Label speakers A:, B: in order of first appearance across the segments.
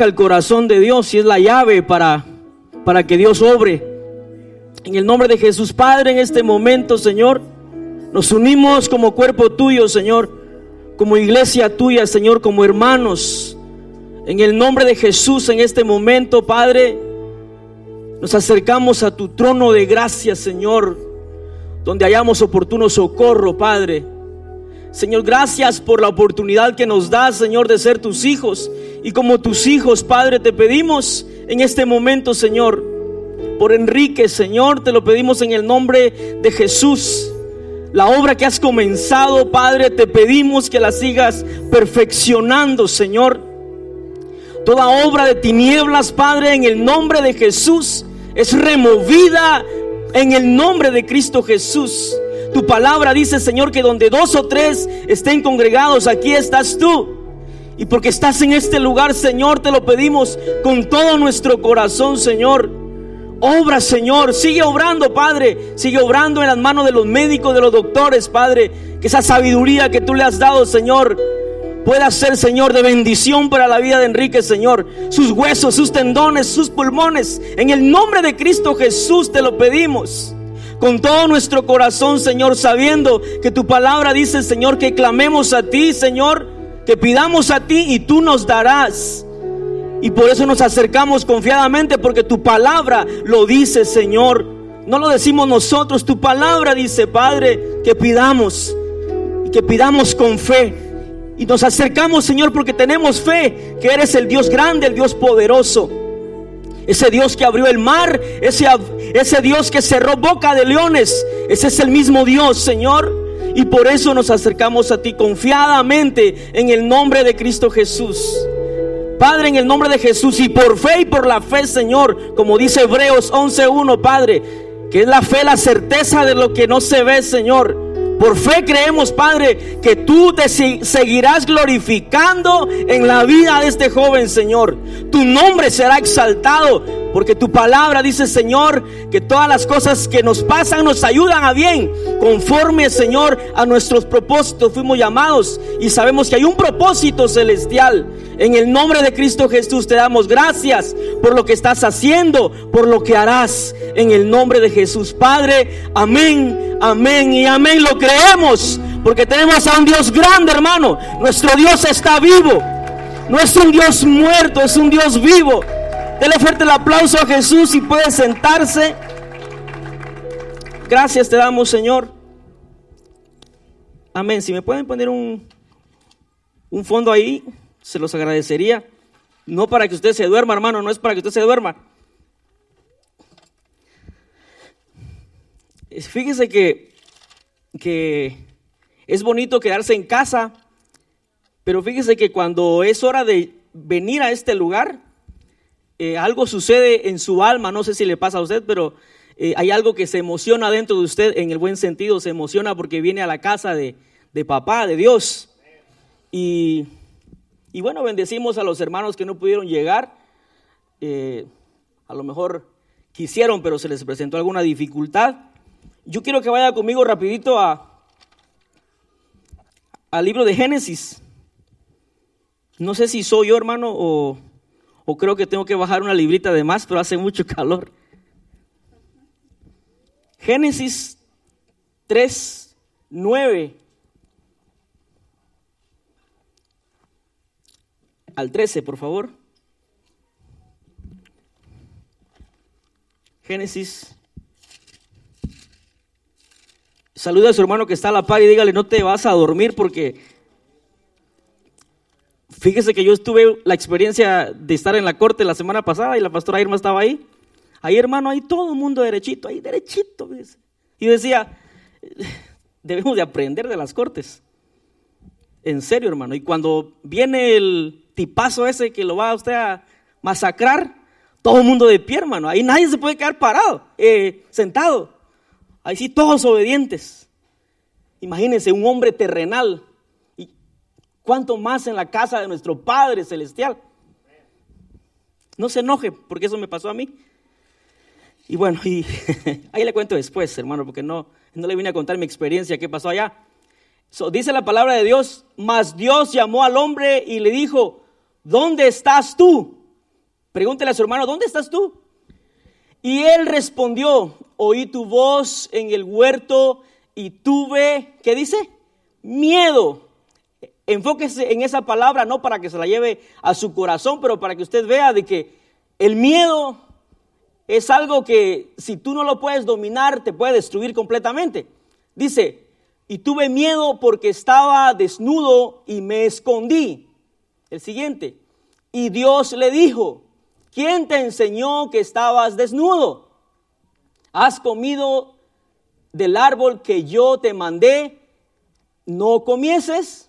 A: al corazón de Dios y es la llave para, para que Dios obre. En el nombre de Jesús, Padre, en este momento, Señor, nos unimos como cuerpo tuyo, Señor, como iglesia tuya, Señor, como hermanos. En el nombre de Jesús, en este momento, Padre, nos acercamos a tu trono de gracia, Señor, donde hayamos oportuno socorro, Padre. Señor, gracias por la oportunidad que nos das, Señor, de ser tus hijos. Y como tus hijos, Padre, te pedimos en este momento, Señor, por Enrique, Señor, te lo pedimos en el nombre de Jesús. La obra que has comenzado, Padre, te pedimos que la sigas perfeccionando, Señor. Toda obra de tinieblas, Padre, en el nombre de Jesús, es removida en el nombre de Cristo Jesús. Tu palabra dice, Señor, que donde dos o tres estén congregados, aquí estás tú. Y porque estás en este lugar, Señor, te lo pedimos con todo nuestro corazón, Señor. Obra, Señor, sigue obrando, Padre. Sigue obrando en las manos de los médicos, de los doctores, Padre. Que esa sabiduría que tú le has dado, Señor, pueda ser, Señor, de bendición para la vida de Enrique, Señor. Sus huesos, sus tendones, sus pulmones. En el nombre de Cristo Jesús te lo pedimos con todo nuestro corazón, Señor, sabiendo que tu palabra dice, Señor, que clamemos a ti, Señor, que pidamos a ti y tú nos darás. Y por eso nos acercamos confiadamente, porque tu palabra lo dice, Señor. No lo decimos nosotros, tu palabra dice, Padre, que pidamos y que pidamos con fe. Y nos acercamos, Señor, porque tenemos fe que eres el Dios grande, el Dios poderoso. Ese Dios que abrió el mar, ese, ese Dios que cerró boca de leones, ese es el mismo Dios, Señor. Y por eso nos acercamos a ti confiadamente en el nombre de Cristo Jesús. Padre, en el nombre de Jesús y por fe y por la fe, Señor, como dice Hebreos 11.1, Padre, que es la fe, la certeza de lo que no se ve, Señor. Por fe creemos, Padre, que tú te seguirás glorificando en la vida de este joven, Señor. Tu nombre será exaltado, porque tu palabra dice, Señor, que todas las cosas que nos pasan nos ayudan a bien, conforme, Señor, a nuestros propósitos fuimos llamados y sabemos que hay un propósito celestial. En el nombre de Cristo Jesús te damos gracias por lo que estás haciendo, por lo que harás. En el nombre de Jesús, Padre, amén Amén y amén. Lo creemos porque tenemos a un Dios grande, hermano. Nuestro Dios está vivo. No es un Dios muerto, es un Dios vivo. Dele fuerte el aplauso a Jesús y puede sentarse. Gracias te damos, Señor. Amén. Si me pueden poner un, un fondo ahí, se los agradecería. No para que usted se duerma, hermano, no es para que usted se duerma. Fíjese que, que es bonito quedarse en casa, pero fíjese que cuando es hora de venir a este lugar, eh, algo sucede en su alma, no sé si le pasa a usted, pero eh, hay algo que se emociona dentro de usted, en el buen sentido, se emociona porque viene a la casa de, papá, de Dios. Y, bueno, bendecimos a los hermanos que no pudieron llegar. Eh, a lo mejor quisieron, pero se les presentó alguna dificultad. Yo quiero que vaya conmigo rapidito a, al libro de Génesis. No sé si soy yo, hermano, o, o creo que tengo que bajar una librita de más, pero hace mucho calor. Génesis 3, 9 al 13, por favor. Génesis Saluda a su hermano que está a la par y dígale, no te vas a dormir porque fíjese que yo tuve la experiencia de estar en la corte la semana pasada y la pastora Irma estaba ahí. Ahí, hermano, ahí todo el mundo derechito, ahí derechito. Y decía, debemos de aprender de las cortes. En serio, hermano. Y cuando viene el tipazo ese que lo va a usted a masacrar, todo el mundo de pie, hermano. Ahí nadie se puede quedar parado, eh, sentado. Ahí sí, todos obedientes. Imagínense un hombre terrenal. ¿Y cuánto más en la casa de nuestro Padre Celestial? No se enoje, porque eso me pasó a mí. Y bueno, y ahí le cuento después, hermano, porque no, no le vine a contar mi experiencia, qué pasó allá. dice la palabra de Dios, mas Dios llamó al hombre y le dijo, ¿dónde estás tú? Pregúntele a su hermano, ¿dónde estás tú? Y él respondió, oí tu voz en el huerto y tuve, ¿qué dice? Miedo. Enfóquese en esa palabra, no para que se la lleve a su corazón, pero para que usted vea de que el miedo es algo que si tú no lo puedes dominar, te puede destruir completamente. Dice, y tuve miedo porque estaba desnudo y me escondí. El siguiente, y Dios le dijo, ¿quién te enseñó que estabas desnudo? ¿Has comido del árbol que yo te mandé? ¿No comieses?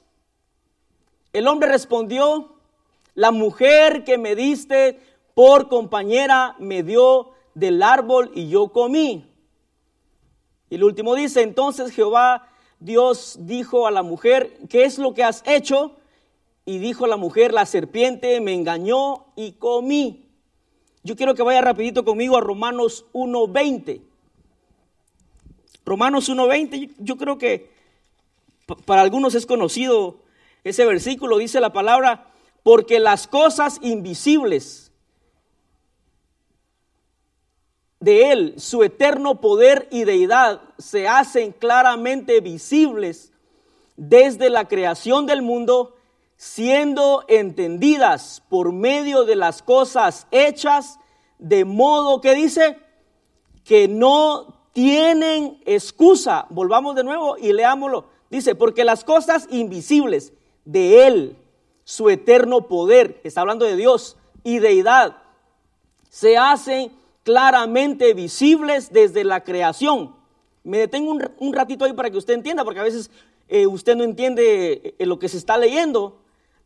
A: El hombre respondió, la mujer que me diste por compañera me dio del árbol y yo comí. Y el último dice, entonces Jehová Dios dijo a la mujer, ¿qué es lo que has hecho? Y dijo la mujer, la serpiente me engañó y comí. Yo quiero que vaya rapidito conmigo a Romanos 1.20. Romanos 1.20, yo creo que para algunos es conocido ese versículo, dice la palabra, porque las cosas invisibles de Él, su eterno poder y deidad, se hacen claramente visibles desde la creación del mundo, siendo entendidas por medio de las cosas hechas, de modo que dice que no tienen excusa. Volvamos de nuevo y leámoslo. Dice, porque las cosas invisibles de Él, su eterno poder, está hablando de Dios y deidad, se hacen claramente visibles desde la creación. Me detengo un, ratito ahí para que usted entienda, porque a veces eh, usted no entiende eh, lo que se está leyendo.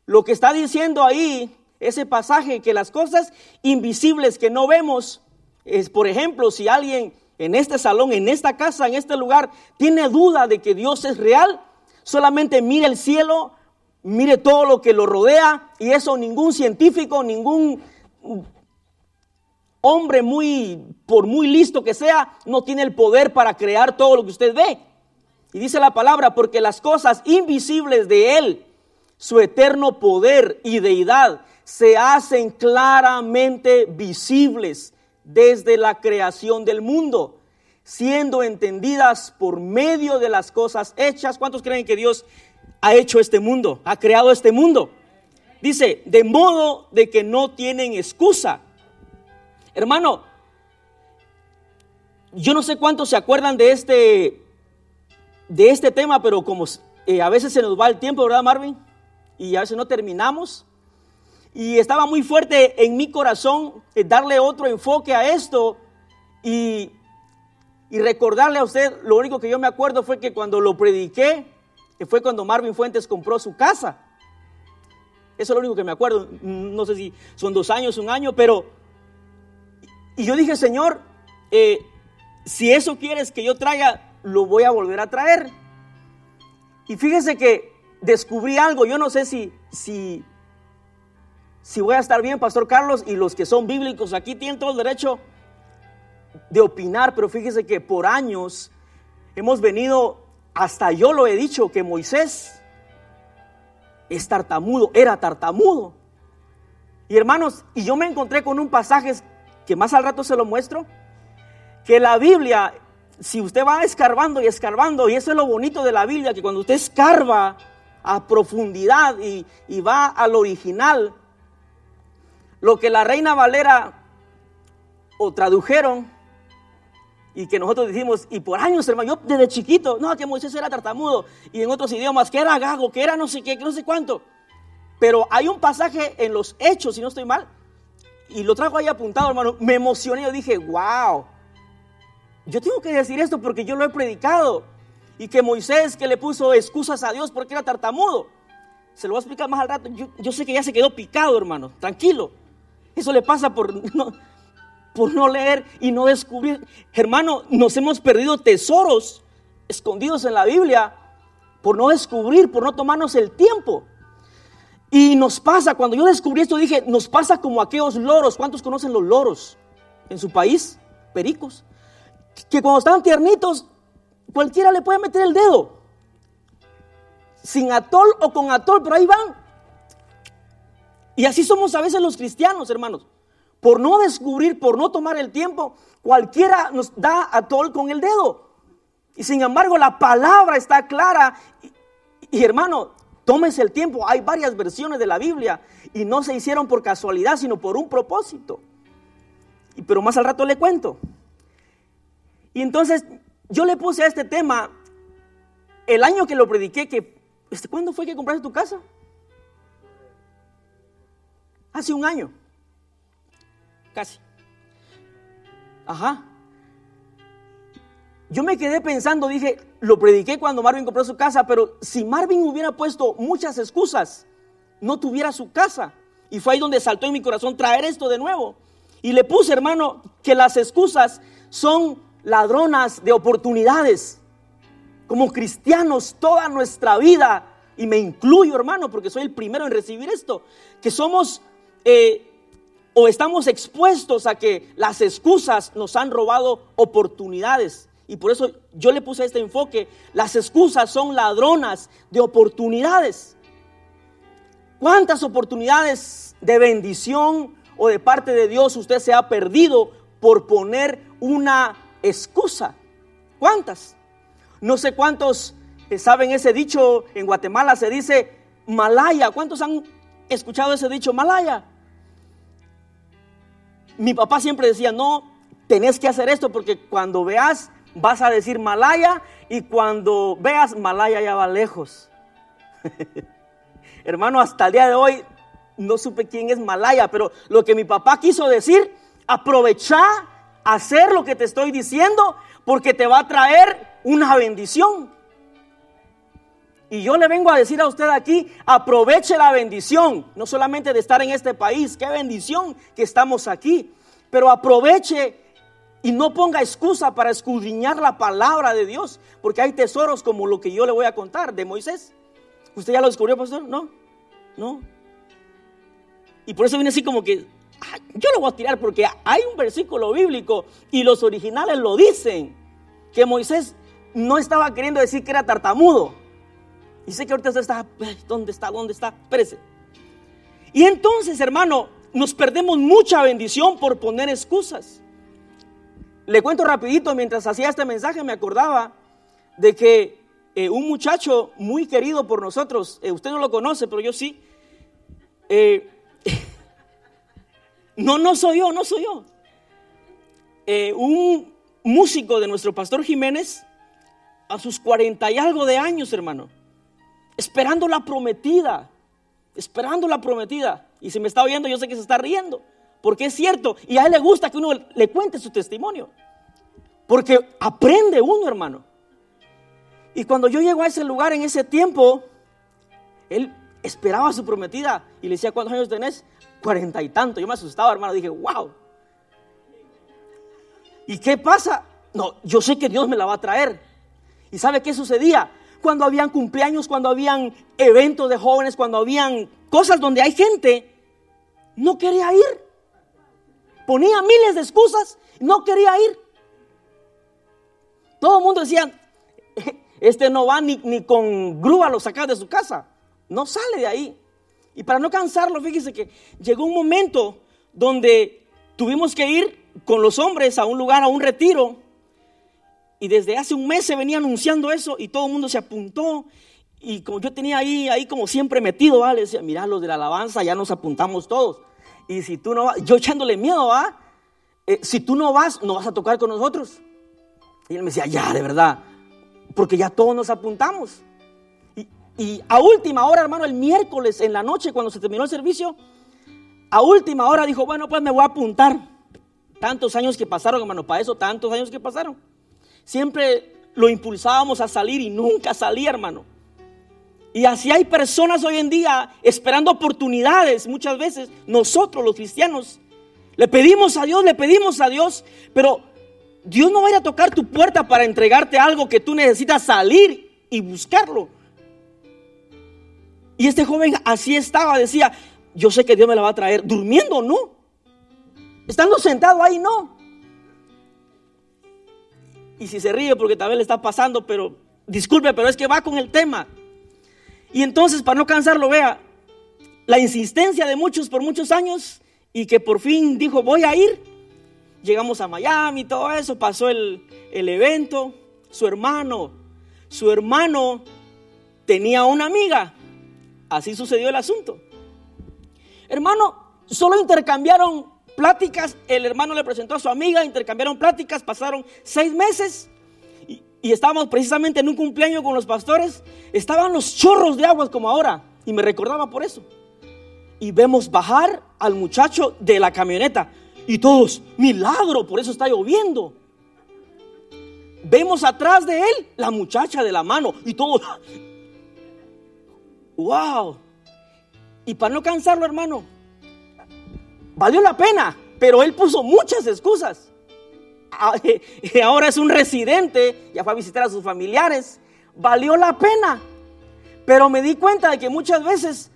A: Lo que está diciendo ahí, ese pasaje, que las cosas invisibles que no vemos, es, por ejemplo, si alguien en este salón, en esta casa, en este lugar, tiene duda de que Dios es real, solamente mire el cielo, mire todo lo que lo rodea, y eso ningún científico, ningún hombre muy, por muy listo que sea, no tiene el poder para crear todo lo que usted ve. Y dice la palabra, porque las cosas invisibles de Él, su eterno poder y deidad, se hacen claramente visibles desde la creación del mundo, siendo entendidas por medio de las cosas hechas. ¿Cuántos creen que Dios ha hecho este mundo, ha creado este mundo? Dice, de modo de que no tienen excusa Hermano, yo no sé cuántos se acuerdan de este, de este tema, pero como eh, a veces se nos va el tiempo, ¿verdad, Marvin? Y a veces no terminamos. Y estaba muy fuerte en mi corazón eh, darle otro enfoque a esto y, y recordarle a usted, lo único que yo me acuerdo fue que cuando lo prediqué, fue cuando Marvin Fuentes compró su casa. Eso es lo único que me acuerdo. No sé si son dos años, un año, pero y yo dije, Señor, eh, si eso quieres que yo traiga, lo voy a volver a traer. Y fíjese que descubrí algo, yo no sé si, si, si voy a estar bien, Pastor Carlos, y los que son bíblicos aquí tienen todo el derecho de opinar, pero fíjese que por años hemos venido, hasta yo lo he dicho, que Moisés es tartamudo, era tartamudo. Y hermanos, y yo me encontré con un pasaje que más al rato se lo muestro, que la Biblia, si usted va escarbando y escarbando, y eso es lo bonito de la Biblia, que cuando usted escarba a profundidad y, va al original, lo que la Reina Valera o tradujeron y que nosotros decimos, y por años, hermano, yo desde chiquito, no, que Moisés era tartamudo, y en otros idiomas, que era gago, que era no sé qué, que no sé cuánto. Pero hay un pasaje en los hechos, si no estoy mal, y lo trajo ahí apuntado, hermano, me emocioné, yo dije, wow, yo tengo que decir esto porque yo lo he predicado. Y que Moisés que le puso excusas a Dios porque era tartamudo. Se lo voy a explicar más al rato. Yo, sé que ya se quedó picado, hermano. Tranquilo. Eso le pasa por por no leer y no descubrir. Hermano, nos hemos perdido tesoros escondidos en la Biblia por no descubrir, por no tomarnos el tiempo. Y nos pasa, cuando yo descubrí esto, dije, nos pasa como aquellos loros. ¿Cuántos conocen los loros en su país? Pericos. Que cuando están tiernitos, cualquiera le puede meter el dedo. Sin atol o con atol, pero ahí van. Y así somos a veces los cristianos, hermanos. Por no descubrir, por no tomar el tiempo, cualquiera nos da a tol con el dedo. Y sin embargo, la palabra está clara. Y, hermano, tómese el tiempo. Hay varias versiones de la Biblia y no se hicieron por casualidad, sino por un propósito. Y, pero más al rato le cuento. Y entonces yo le puse a este tema el año que lo prediqué, que, este, ¿cuándo fue que compraste tu casa? Hace un año. Casi. Ajá. Yo me quedé pensando, dije, lo prediqué cuando Marvin compró su casa, pero si Marvin hubiera puesto muchas excusas, no tuviera su casa. Y fue ahí donde saltó en mi corazón traer esto de nuevo. Y le puse, hermano, que las excusas son ladronas de oportunidades. Como cristianos, toda nuestra vida, y me incluyo, hermano, porque soy el primero en recibir esto, que somos eh, o estamos expuestos a que las excusas nos han robado oportunidades. Y por eso yo le puse este enfoque. Las excusas son ladronas de oportunidades. ¿Cuántas oportunidades de bendición o de parte de Dios usted se ha perdido por poner una excusa? ¿Cuántas? No sé cuántos eh, saben ese dicho. En Guatemala se dice Malaya. ¿Cuántos han escuchado ese dicho Malaya? Mi papá siempre decía, no, tenés que hacer esto porque cuando veas vas a decir Malaya y cuando veas Malaya ya va lejos. Hermano, hasta el día de hoy no supe quién es Malaya, pero lo que mi papá quiso decir, aprovecha hacer lo que te estoy diciendo porque te va a traer una bendición. Y yo le vengo a decir a usted aquí, aproveche la bendición, no solamente de estar en este país, qué bendición que estamos aquí, pero aproveche y no ponga excusa para escudriñar la palabra de Dios, porque hay tesoros como lo que yo le voy a contar de Moisés. ¿Usted ya lo descubrió, pastor? No, no. Y por eso viene así como que, ah, yo lo voy a tirar porque hay un versículo bíblico y los originales lo dicen, que Moisés no estaba queriendo decir que era tartamudo y sé que ahorita usted está, ¿dónde está? ¿Dónde está? Espérese. Y entonces, hermano, nos perdemos mucha bendición por poner excusas. Le cuento rapidito, mientras hacía este mensaje me acordaba de que eh, un muchacho muy querido por nosotros, eh, usted no lo conoce, pero yo sí. Eh, no, no soy yo, no soy yo. un músico de nuestro pastor Jiménez, a sus cuarenta y algo de años, hermano esperando la prometida, esperando la prometida. Y si me está oyendo, yo sé que se está riendo, porque es cierto. Y a él le gusta que uno le cuente su testimonio, porque aprende uno, hermano. Y cuando yo llego a ese lugar en ese tiempo, él esperaba su prometida y le decía, ¿cuántos años tenés? Cuarenta y tanto. Yo me asustaba, hermano. Dije, wow. ¿Y qué pasa? No, yo sé que Dios me la va a traer. ¿Y sabe qué sucedía? Cuando habían cumpleaños, cuando habían eventos de jóvenes, cuando habían cosas donde hay gente, no quería ir. Ponía miles de excusas, no quería ir. Todo el mundo decía, este no va ni, con grúa lo sacar de su casa, no sale de ahí. Y para no cansarlo, fíjese que llegó un momento donde tuvimos que ir con los hombres a un lugar, a un retiro, y desde hace un mes se venía anunciando eso y todo el mundo se apuntó. Y como yo tenía ahí, ahí como siempre metido, ¿vale? decía, mira, los de la alabanza ya nos apuntamos todos. Y si tú no vas, yo echándole miedo, ¿va? Eh, si tú no vas, no vas a tocar con nosotros. Y él me decía, ya, de verdad, porque ya todos nos apuntamos. Y, y a última hora, hermano, el miércoles en la noche, cuando se terminó el servicio, a última hora dijo, bueno, pues me voy a apuntar. Tantos años que pasaron, hermano, para eso, tantos años que pasaron. Siempre lo impulsábamos a salir y nunca salía, hermano. Y así hay personas hoy en día esperando oportunidades, muchas veces nosotros los cristianos le pedimos a Dios, le pedimos a Dios, pero Dios no va a ir a tocar tu puerta para entregarte algo que tú necesitas salir y buscarlo. Y este joven así estaba, decía, yo sé que Dios me la va a traer, durmiendo, no. Estando sentado ahí, no. Y si se ríe porque tal vez le está pasando, pero disculpe, pero es que va con el tema. Y entonces, para no cansarlo, vea, la insistencia de muchos por muchos años y que por fin dijo, voy a ir. Llegamos a Miami, todo eso, pasó el, el evento. Su hermano, su hermano tenía una amiga. Así sucedió el asunto. Hermano, solo intercambiaron pláticas. El hermano le presentó a su amiga, intercambiaron pláticas, pasaron seis meses. Y, estábamos precisamente en un cumpleaños con los pastores. Estaban los chorros de aguas como ahora. Y me recordaba por eso. Y vemos bajar al muchacho de la camioneta. Y todos, milagro, por eso está lloviendo. Vemos atrás de él la muchacha de la mano. Y todos, wow. Y para no cansarlo, hermano, valió la pena. Pero él puso muchas excusas. Ah, ahora es un residente, ya fue a visitar a sus familiares. Valió la pena. Pero me di cuenta de que muchas veces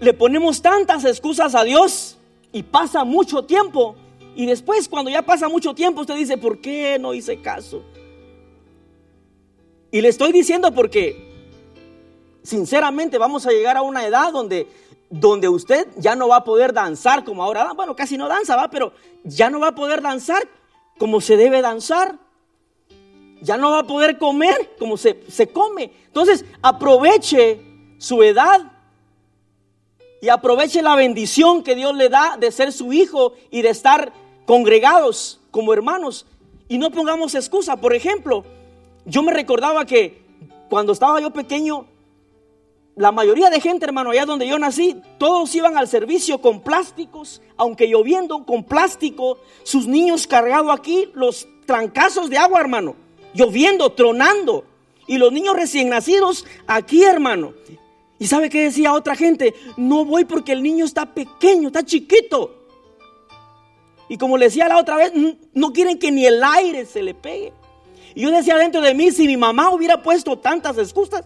A: le ponemos tantas excusas a Dios y pasa mucho tiempo. Y después, cuando ya pasa mucho tiempo, usted dice, ¿por qué no hice caso? Y le estoy diciendo porque, sinceramente, vamos a llegar a una edad donde, donde usted ya no va a poder danzar como ahora. Bueno, casi no danza, va, pero ya no va a poder danzar como se debe danzar. Ya no va a poder comer como se, se come. Entonces, aproveche su edad y aproveche la bendición que Dios le da de ser su hijo y de estar congregados como hermanos. Y no pongamos excusa. Por ejemplo, yo me recordaba que cuando estaba yo pequeño, la mayoría de gente, hermano, allá donde yo nací, todos iban al servicio con plásticos, aunque lloviendo, con plástico, sus niños cargados aquí, los trancazos de agua, hermano, lloviendo, tronando, y los niños recién nacidos aquí, hermano. ¿Y sabe qué decía otra gente? No voy porque el niño está pequeño, está chiquito. Y como le decía la otra vez, no quieren que ni el aire se le pegue. Y yo decía dentro de mí, si mi mamá hubiera puesto tantas excusas,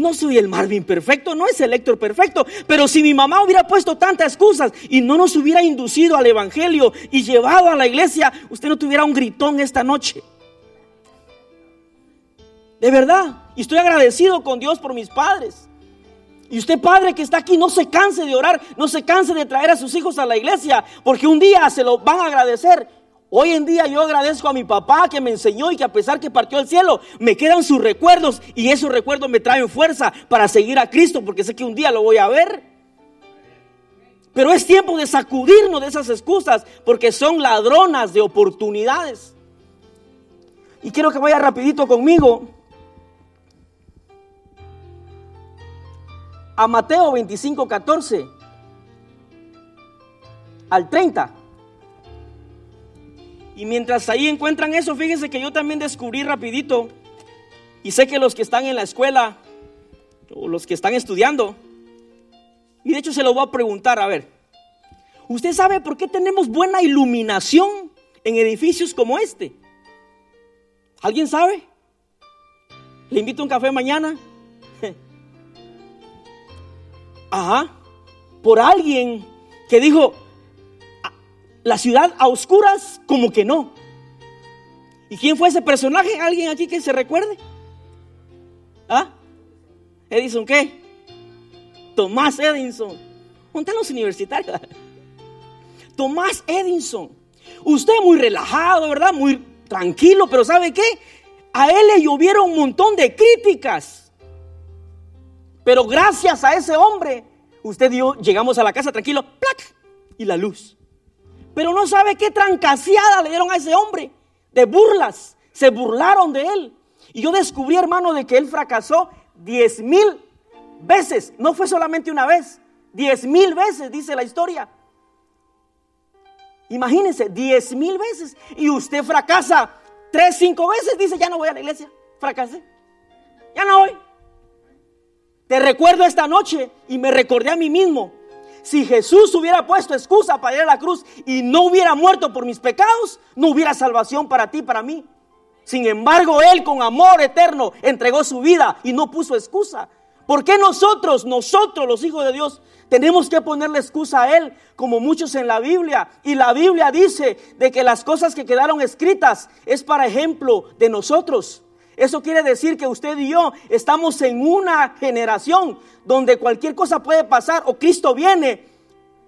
A: no soy el Marvin perfecto, no es el Héctor perfecto, pero si mi mamá hubiera puesto tantas excusas y no nos hubiera inducido al Evangelio y llevado a la iglesia, usted no tuviera un gritón esta noche. De verdad, y estoy agradecido con Dios por mis padres. Y usted padre que está aquí, no se canse de orar, no se canse de traer a sus hijos a la iglesia, porque un día se lo van a agradecer. Hoy en día yo agradezco a mi papá que me enseñó y que a pesar que partió al cielo, me quedan sus recuerdos y esos recuerdos me traen fuerza para seguir a Cristo, porque sé que un día lo voy a ver. Pero es tiempo de sacudirnos de esas excusas, porque son ladronas de oportunidades. Y quiero que vaya rapidito conmigo a Mateo 25, 14 al 30. Y mientras ahí encuentran eso, fíjense que yo también descubrí rapidito, y sé que los que están en la escuela, o los que están estudiando, y de hecho se lo voy a preguntar, a ver, ¿usted sabe por qué tenemos buena iluminación en edificios como este? ¿Alguien sabe? Le invito a un café mañana. Ajá. Por alguien que dijo, la ciudad a oscuras, como que no. ¿Y quién fue ese personaje? ¿Alguien aquí que se recuerde? ¿Ah? Edison, ¿qué? Tomás Edison. ¿Dónde los universitarios? Tomás Edison. Usted muy relajado, ¿verdad? Muy tranquilo, pero ¿sabe qué? A él le llovieron un montón de críticas. Pero gracias a ese hombre, usted dio, llegamos a la casa tranquilo, ¡plac! Y la luz. Pero no sabe qué trancaseada le dieron a ese hombre de burlas. Se burlaron de él. Y yo descubrí, hermano, de que él fracasó diez mil veces. No fue solamente una vez, diez mil veces, dice la historia. Imagínense, diez mil veces. Y usted fracasa tres, cinco veces, dice, ya no voy a la iglesia. Fracasé. Ya no voy. Te recuerdo esta noche y me recordé a mí mismo. Si Jesús hubiera puesto excusa para ir a la cruz y no hubiera muerto por mis pecados, no hubiera salvación para ti, para mí. Sin embargo, Él con amor eterno entregó su vida y no puso excusa. ¿Por qué nosotros, nosotros los hijos de Dios, tenemos que ponerle excusa a Él, como muchos en la Biblia? Y la Biblia dice de que las cosas que quedaron escritas es para ejemplo de nosotros. Eso quiere decir que usted y yo estamos en una generación donde cualquier cosa puede pasar o Cristo viene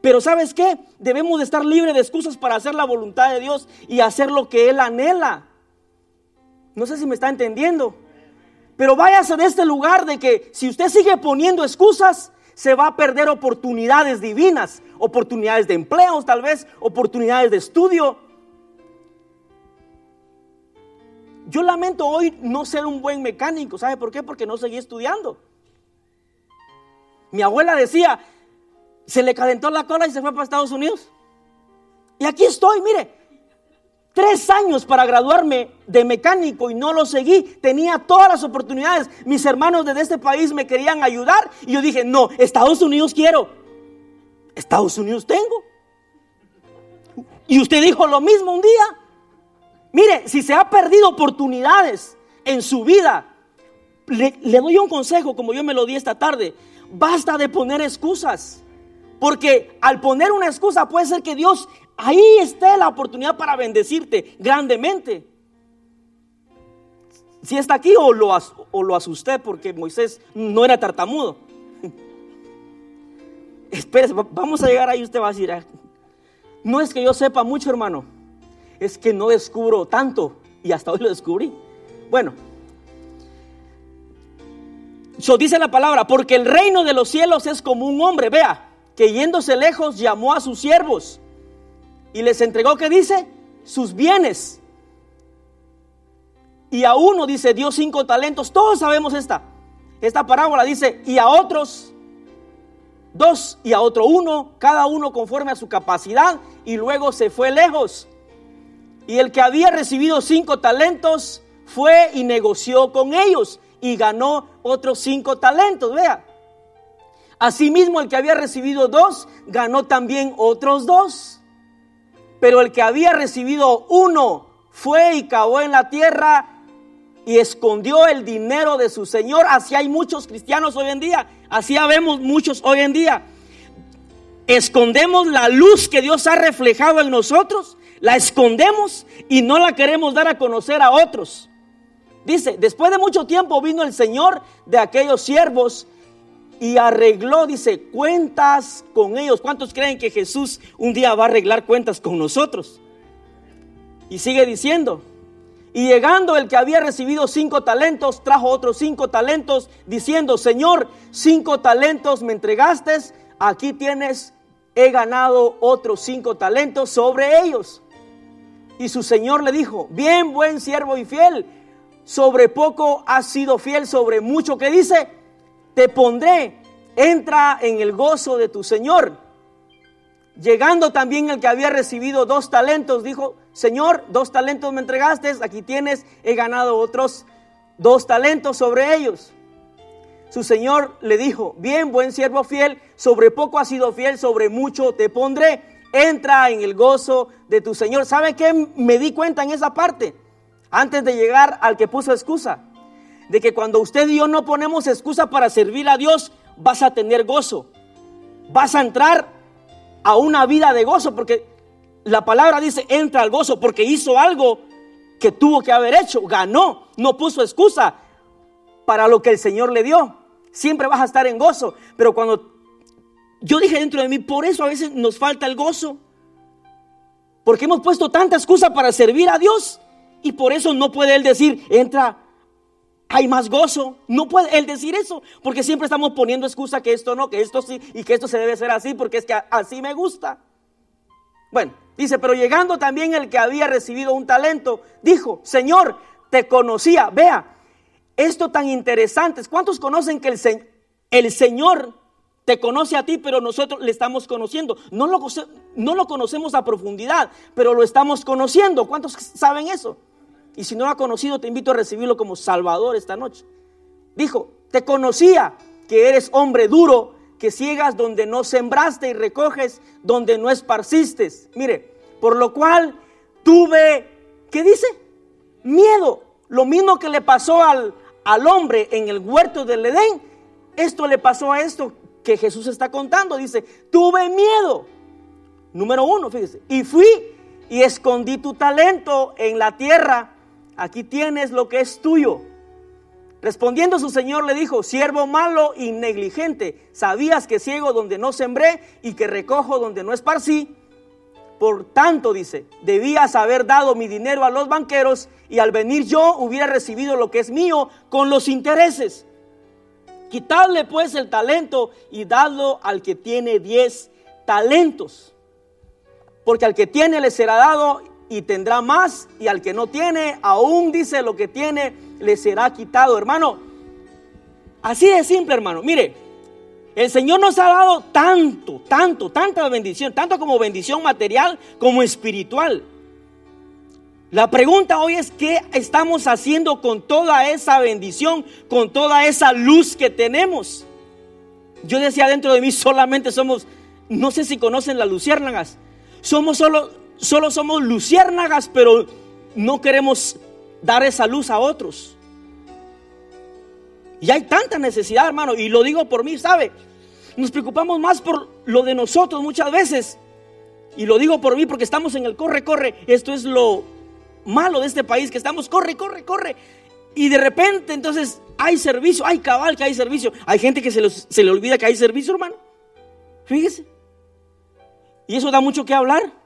A: Pero ¿sabes qué? Debemos de estar libres de excusas para hacer la voluntad de Dios y hacer lo que Él anhela. No sé si me está entendiendo. Pero váyase de este lugar de que si usted sigue poniendo excusas, se va a perder oportunidades divinas, oportunidades de empleos tal vez, oportunidades de estudio. Yo lamento hoy no ser un buen mecánico. ¿Sabe por qué? Porque no seguí estudiando. Mi abuela decía, se le calentó la cola y se fue para Estados Unidos. Y aquí estoy, mire, tres años para graduarme de mecánico y no lo seguí. Tenía todas las oportunidades. Mis hermanos de este país me querían ayudar y yo dije, no, Estados Unidos quiero. Estados Unidos tengo. Y usted dijo lo mismo un día. Mire, si se ha perdido oportunidades en su vida, le, le doy un consejo como yo me lo di esta tarde. Basta de poner excusas. Porque al poner una excusa puede ser que Dios ahí esté la oportunidad para bendecirte grandemente. Si está aquí o lo, o lo asusté porque Moisés no era tartamudo. Espérese, vamos a llegar ahí. Usted va a decir, ah, no es que yo sepa mucho, hermano, es que no descubro tanto y hasta hoy lo descubrí. Bueno, dice la palabra, porque el reino de los cielos es como un hombre, vea, que yéndose lejos llamó a sus siervos y les entregó, ¿qué dice? Sus bienes. Y a uno dice, dio cinco talentos. Todos sabemos esta. Esta parábola dice, y a otros dos, y a otro uno, cada uno conforme a su capacidad, y luego se fue lejos. Y el que había recibido cinco talentos fue y negoció con ellos y ganó otros cinco talentos. Vea, Asimismo, el que había recibido dos, ganó también otros dos. Pero el que había recibido uno fue y cavó en la tierra y escondió el dinero de su Señor. Así hay muchos cristianos hoy en día. Así vemos muchos hoy en día. Escondemos la luz que Dios ha reflejado en nosotros. La escondemos y no la queremos dar a conocer a otros. Dice, después de mucho tiempo vino el Señor de aquellos siervos y arregló, dice, cuentas con ellos. ¿Cuántos creen que Jesús un día va a arreglar cuentas con nosotros? Y sigue diciendo, y llegando el que había recibido cinco talentos, trajo otros cinco talentos, diciendo, Señor, cinco talentos me entregaste, aquí tienes, he ganado otros cinco talentos sobre ellos. Y su Señor le dijo, bien buen siervo y fiel, sobre poco has sido fiel, sobre mucho que dice, te pondré, entra en el gozo de tu Señor. Llegando también el que había recibido dos talentos, dijo, Señor, dos talentos me entregaste, aquí tienes, he ganado otros dos talentos sobre ellos. Su Señor le dijo, bien, buen siervo fiel, sobre poco has sido fiel, sobre mucho te pondré, entra en el gozo de tu Señor. ¿Sabe qué me di cuenta en esa parte? Antes de llegar al que puso excusa de que cuando usted y yo no ponemos excusa para servir a Dios, vas a tener gozo. Vas a entrar a una vida de gozo, porque la palabra dice, entra al gozo, porque hizo algo que tuvo que haber hecho, ganó, no puso excusa para lo que el Señor le dio. Siempre vas a estar en gozo, pero cuando yo dije dentro de mí, por eso a veces nos falta el gozo, porque hemos puesto tanta excusa para servir a Dios y por eso no puede Él decir, entra hay más gozo. No puede él decir eso, porque siempre estamos poniendo excusa que esto no, que esto sí, y que esto se debe hacer así, porque es que así me gusta. Bueno, dice, pero llegando también el que había recibido un talento, dijo, Señor, te conocía. Vea, esto tan interesante. ¿Cuántos conocen que el, el Señor te conoce a ti, pero nosotros le estamos conociendo? No lo, no lo conocemos a profundidad, pero lo estamos conociendo. ¿Cuántos saben eso? Y si no lo ha conocido, te invito a recibirlo como Salvador esta noche. Dijo, te conocía que eres hombre duro, que ciegas donde no sembraste y recoges donde no esparciste. Mire, por lo cual tuve, ¿qué dice? Miedo. Lo mismo que le pasó al, al hombre en el huerto del Edén, esto le pasó a esto que Jesús está contando. Dice, tuve miedo. Número uno, fíjese. Y fui y escondí tu talento en la tierra aquí tienes lo que es tuyo. Respondiendo su señor le dijo, siervo malo y negligente, sabías que ciego donde no sembré y que recojo donde no esparcí. Por tanto, dice, debías haber dado mi dinero a los banqueros y al venir yo hubiera recibido lo que es mío con los intereses. Quitadle pues el talento y dadlo al que tiene diez talentos. Porque al que tiene le será dado y tendrá más, y al que no tiene, aún dice lo que tiene, le será quitado, hermano. Así de simple, hermano. Mire, el Señor nos ha dado tanto, tanto, tanta bendición, tanto como bendición material como espiritual. La pregunta hoy es, ¿qué estamos haciendo con toda esa bendición, con toda esa luz que tenemos? Yo decía dentro de mí, solamente somos, no sé si conocen las luciérnagas, somos solo, solo somos luciérnagas, pero no queremos dar esa luz a otros. Y hay tanta necesidad, hermano, y lo digo por mí, ¿sabe? Nos preocupamos más por lo de nosotros muchas veces. Y lo digo por mí porque estamos en el corre, corre. Esto es lo malo de este país, que estamos, corre, corre, corre. Y de repente entonces hay servicio, hay cabal que hay servicio. Hay gente que se, se le olvida que hay servicio, hermano. Fíjese. Y eso da mucho que hablar.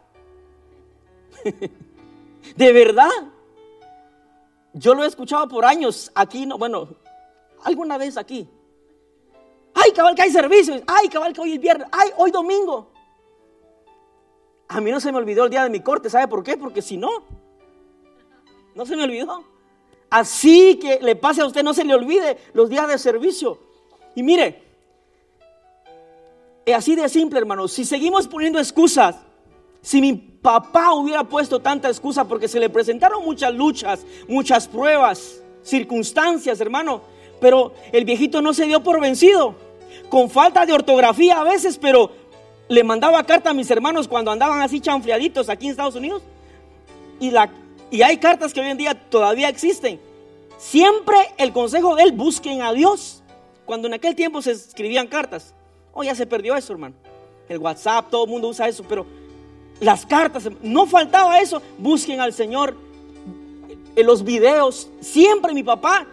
A: de verdad. Yo lo he escuchado por años aquí, no, bueno, alguna vez aquí. Ay, cabal que hay servicio. Ay, cabal que hoy es viernes. Ay, hoy domingo. A mí no se me olvidó el día de mi corte, ¿sabe por qué? Porque si no, no se me olvidó. Así que le pase a usted, no se le olvide los días de servicio. Y mire, es así de simple, hermano. Si seguimos poniendo excusas, si mi papá hubiera puesto tanta excusa porque se le presentaron muchas luchas, muchas pruebas, circunstancias, hermano, pero el viejito no se dio por vencido, con falta de ortografía a veces, pero le mandaba carta a mis hermanos cuando andaban así chanfleaditos aquí en Estados Unidos. Y la, y hay cartas que hoy en día todavía existen. Siempre el consejo de él, busquen a Dios. Cuando en aquel tiempo se escribían cartas. Oh, ya se perdió eso, hermano. El WhatsApp, todo el mundo usa eso, pero las cartas, no faltaba eso. Busquen al Señor. En los videos, siempre mi papá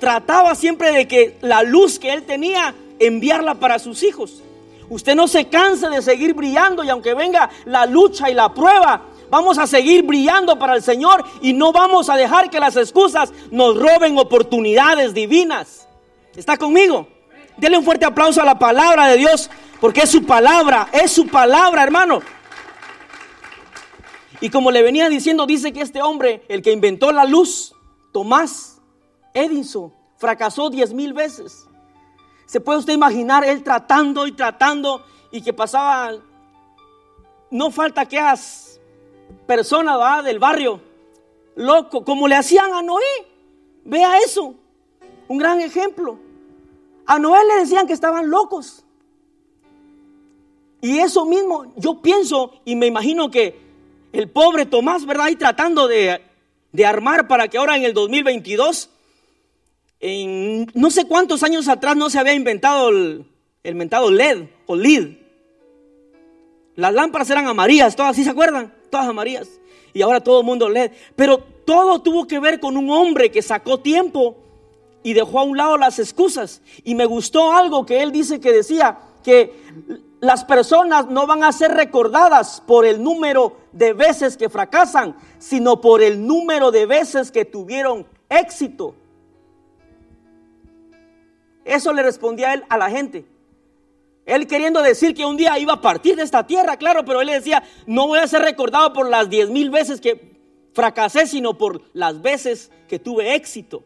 A: trataba siempre de que la luz que él tenía, enviarla para sus hijos. Usted no se canse de seguir brillando y aunque venga la lucha y la prueba, Vamos a seguir brillando para el Señor y no vamos a dejar que las excusas nos roben oportunidades divinas. ¿Está conmigo? Dele un fuerte aplauso a la palabra de Dios, porque es su palabra, es su palabra, hermano. Y como le venía diciendo, dice que este hombre, el que inventó la luz, Tomás Edison, fracasó diez mil veces. ¿Se puede usted imaginar él tratando y tratando y que pasaba, no falta que hagas persona ¿va? del barrio, loco, como le hacían a Noé. Vea eso, un gran ejemplo. A Noé le decían que estaban locos. Y eso mismo yo pienso y me imagino que el pobre Tomás, ¿verdad? Ahí tratando de, de armar para que ahora en el 2022, en no sé cuántos años atrás no se había inventado el, el mentado LED o LED. Las lámparas eran amarillas, todas, ¿sí se acuerdan? todas amarillas. Y ahora todo el mundo lee. Pero todo tuvo que ver con un hombre que sacó tiempo y dejó a un lado las excusas. Y me gustó algo que él dice que decía, que las personas no van a ser recordadas por el número de veces que fracasan, sino por el número de veces que tuvieron éxito. Eso le respondía él a la gente. Él queriendo decir que un día iba a partir de esta tierra, claro, pero él le decía, no voy a ser recordado por las diez mil veces que fracasé, sino por las veces que tuve éxito.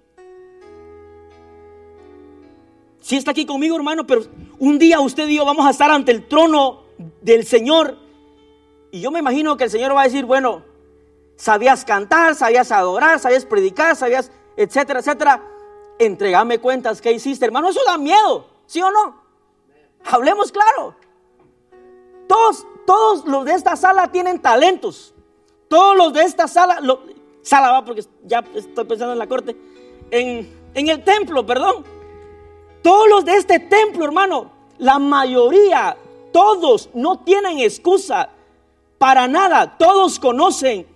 A: Si está aquí conmigo, hermano, pero un día usted y yo vamos a estar ante el trono del Señor. Y yo me imagino que el Señor va a decir, bueno, sabías cantar, sabías adorar, sabías predicar, sabías, etcétera, etcétera. Entregame cuentas, ¿qué hiciste, hermano? Eso da miedo, ¿sí o no? Hablemos claro. Todos, todos los de esta sala tienen talentos. Todos los de esta sala, sala va porque ya estoy pensando en la corte, en, en el templo, perdón. Todos los de este templo, hermano, la mayoría, todos no tienen excusa para nada. Todos conocen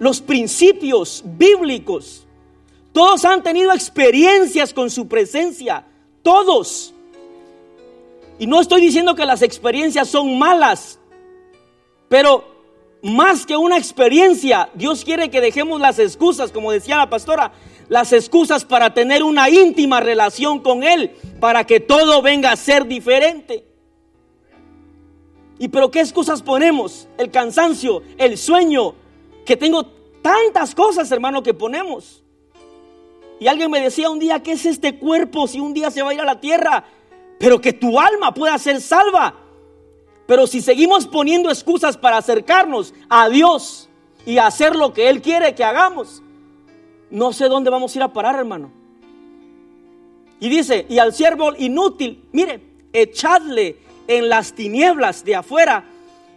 A: los principios bíblicos. Todos han tenido experiencias con su presencia. Todos. Y no estoy diciendo que las experiencias son malas, pero más que una experiencia, Dios quiere que dejemos las excusas, como decía la pastora, las excusas para tener una íntima relación con Él, para que todo venga a ser diferente. ¿Y pero qué excusas ponemos? El cansancio, el sueño, que tengo tantas cosas, hermano, que ponemos. Y alguien me decía un día, ¿qué es este cuerpo si un día se va a ir a la tierra? Pero que tu alma pueda ser salva. Pero si seguimos poniendo excusas para acercarnos a Dios y hacer lo que Él quiere que hagamos, no sé dónde vamos a ir a parar, hermano. Y dice, y al siervo inútil, mire, echadle en las tinieblas de afuera.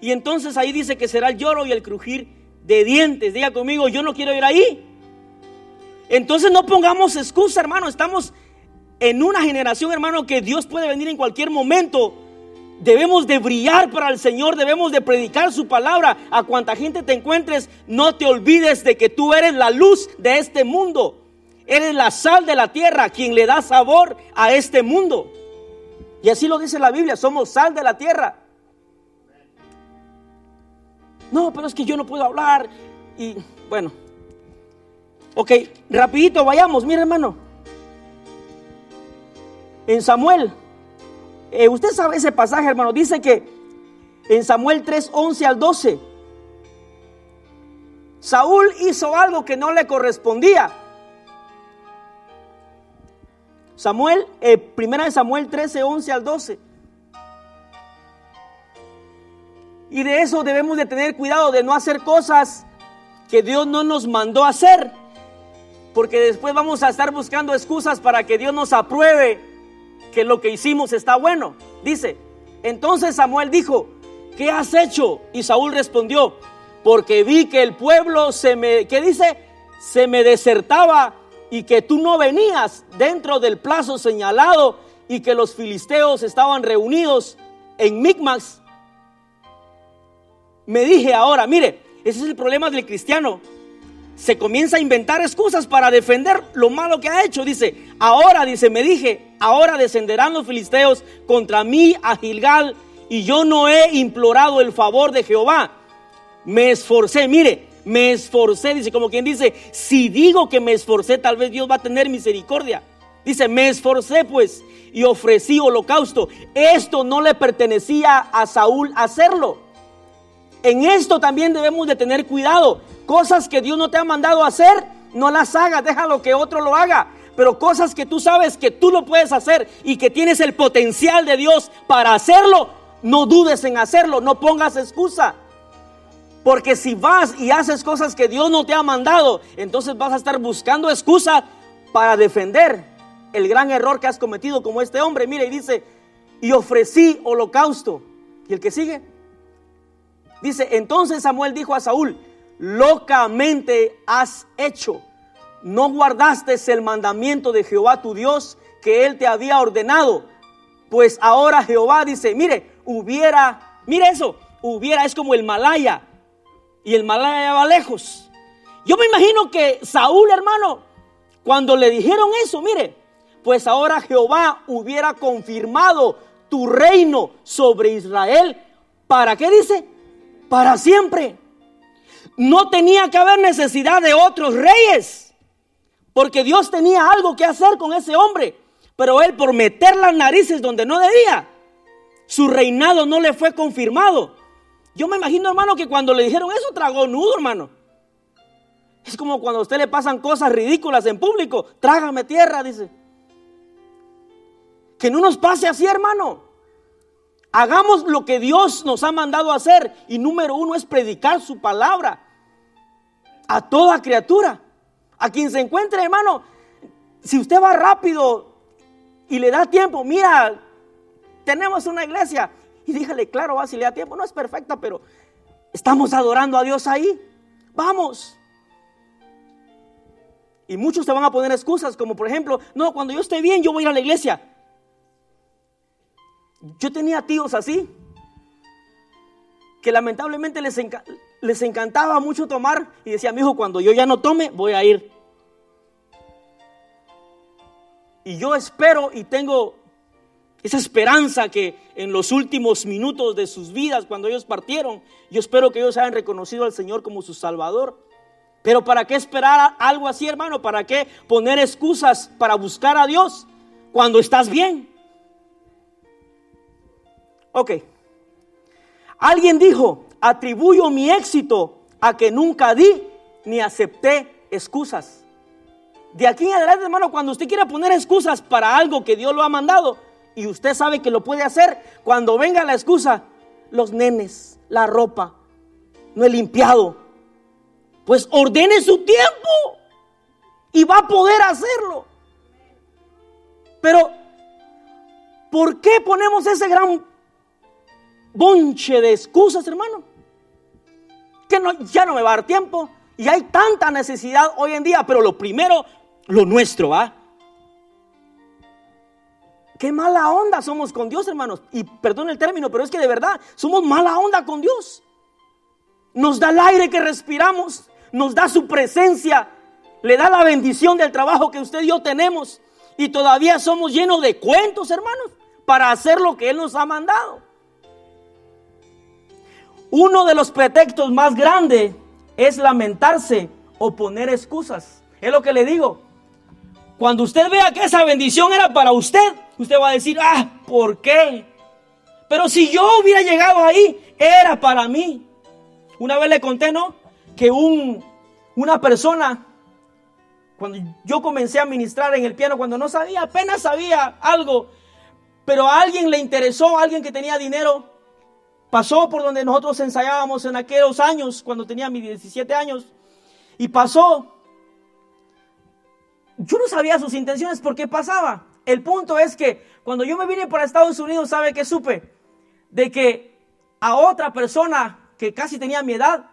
A: Y entonces ahí dice que será el lloro y el crujir de dientes. Diga conmigo, yo no quiero ir ahí. Entonces no pongamos excusa, hermano. Estamos en una generación, hermano, que Dios puede venir en cualquier momento. Debemos de brillar para el Señor, debemos de predicar su palabra. A cuanta gente te encuentres, no te olvides de que tú eres la luz de este mundo. Eres la sal de la tierra, quien le da sabor a este mundo. Y así lo dice la Biblia, somos sal de la tierra. No, pero es que yo no puedo hablar. Y bueno, ok, rapidito vayamos, mire hermano. En Samuel, eh, usted sabe ese pasaje hermano, dice que en Samuel 3, 11 al 12, Saúl hizo algo que no le correspondía. Samuel, eh, primera de Samuel 13, 11 al 12. Y de eso debemos de tener cuidado, de no hacer cosas que Dios no nos mandó hacer. Porque después vamos a estar buscando excusas para que Dios nos apruebe que lo que hicimos está bueno. Dice, entonces Samuel dijo, ¿qué has hecho? Y Saúl respondió, porque vi que el pueblo se me, ¿qué dice? Se me desertaba y que tú no venías dentro del plazo señalado y que los filisteos estaban reunidos en Micmax, me dije ahora, mire, ese es el problema del cristiano. Se comienza a inventar excusas para defender lo malo que ha hecho. Dice, ahora, dice, me dije, ahora descenderán los filisteos contra mí a Gilgal y yo no he implorado el favor de Jehová. Me esforcé, mire, me esforcé, dice, como quien dice, si digo que me esforcé, tal vez Dios va a tener misericordia. Dice, me esforcé pues y ofrecí holocausto. Esto no le pertenecía a Saúl hacerlo. En esto también debemos de tener cuidado. Cosas que Dios no te ha mandado a hacer, no las hagas, déjalo que otro lo haga. Pero cosas que tú sabes que tú lo puedes hacer y que tienes el potencial de Dios para hacerlo, no dudes en hacerlo, no pongas excusa. Porque si vas y haces cosas que Dios no te ha mandado, entonces vas a estar buscando excusa para defender el gran error que has cometido como este hombre. Mire, y dice, y ofrecí holocausto. ¿Y el que sigue? Dice, entonces Samuel dijo a Saúl, locamente has hecho. No guardaste el mandamiento de Jehová tu Dios que él te había ordenado. Pues ahora Jehová dice, mire, hubiera, mire eso, hubiera, es como el Malaya y el Malaya va lejos. Yo me imagino que Saúl, hermano, cuando le dijeron eso, mire, pues ahora Jehová hubiera confirmado tu reino sobre Israel. ¿Para qué dice? Para siempre. No tenía que haber necesidad de otros reyes, porque Dios tenía algo que hacer con ese hombre, pero él por meter las narices donde no debía, su reinado no le fue confirmado. Yo me imagino, hermano, que cuando le dijeron eso tragó nudo, hermano. Es como cuando a usted le pasan cosas ridículas en público. Trágame tierra, dice. Que no nos pase así, hermano. Hagamos lo que Dios nos ha mandado hacer. Y número uno es predicar su palabra a toda criatura. A quien se encuentre, hermano. Si usted va rápido y le da tiempo, mira, tenemos una iglesia y dígale, claro, va, si le da tiempo, no es perfecta, pero estamos adorando a Dios ahí. Vamos. Y muchos te van a poner excusas, como por ejemplo, no, cuando yo esté bien, yo voy a ir a la iglesia. Yo tenía tíos así, que lamentablemente les, les encantaba mucho tomar y decía, mi hijo, cuando yo ya no tome, voy a ir. Y yo espero y tengo esa esperanza que en los últimos minutos de sus vidas, cuando ellos partieron, yo espero que ellos hayan reconocido al Señor como su Salvador. Pero ¿para qué esperar algo así, hermano? ¿Para qué poner excusas para buscar a Dios cuando estás bien? Ok. Alguien dijo, atribuyo mi éxito a que nunca di ni acepté excusas. De aquí en adelante, hermano, cuando usted quiera poner excusas para algo que Dios lo ha mandado y usted sabe que lo puede hacer, cuando venga la excusa, los nenes, la ropa, no he limpiado, pues ordene su tiempo y va a poder hacerlo. Pero, ¿por qué ponemos ese gran bonche de excusas, hermano? Que no, ya no me va a dar tiempo y hay tanta necesidad hoy en día, pero lo primero, lo nuestro, ¿ah? Qué mala onda somos con Dios, hermanos. Y perdón el término, pero es que de verdad somos mala onda con Dios. Nos da el aire que respiramos nos da su presencia, le da la bendición del trabajo que usted y yo tenemos. Y todavía somos llenos de cuentos, hermanos, para hacer lo que Él nos ha mandado. Uno de los pretextos más grandes es lamentarse o poner excusas. Es lo que le digo. Cuando usted vea que esa bendición era para usted, usted va a decir, ah, ¿por qué? Pero si yo hubiera llegado ahí, era para mí. Una vez le conté, ¿no? que un, una persona, cuando yo comencé a ministrar en el piano, cuando no sabía, apenas sabía algo, pero a alguien le interesó, a alguien que tenía dinero, pasó por donde nosotros ensayábamos en aquellos años, cuando tenía mis 17 años, y pasó. Yo no sabía sus intenciones por qué pasaba. El punto es que cuando yo me vine para Estados Unidos, ¿sabe qué supe? De que a otra persona que casi tenía mi edad,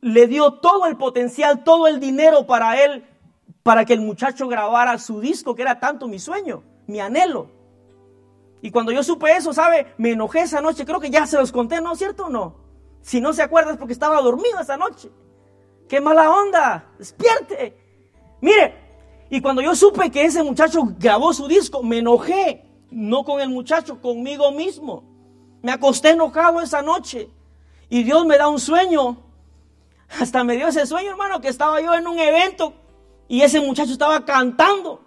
A: le dio todo el potencial, todo el dinero para él, para que el muchacho grabara su disco, que era tanto mi sueño, mi anhelo. Y cuando yo supe eso, ¿sabe? Me enojé esa noche, creo que ya se los conté, ¿no cierto o no? Si no se acuerda es porque estaba dormido esa noche. ¡Qué mala onda! ¡Despierte! Mire, y cuando yo supe que ese muchacho grabó su disco, me enojé, no con el muchacho, conmigo mismo. Me acosté enojado esa noche. Y Dios me da un sueño hasta me dio ese sueño, hermano, que estaba yo en un evento y ese muchacho estaba cantando.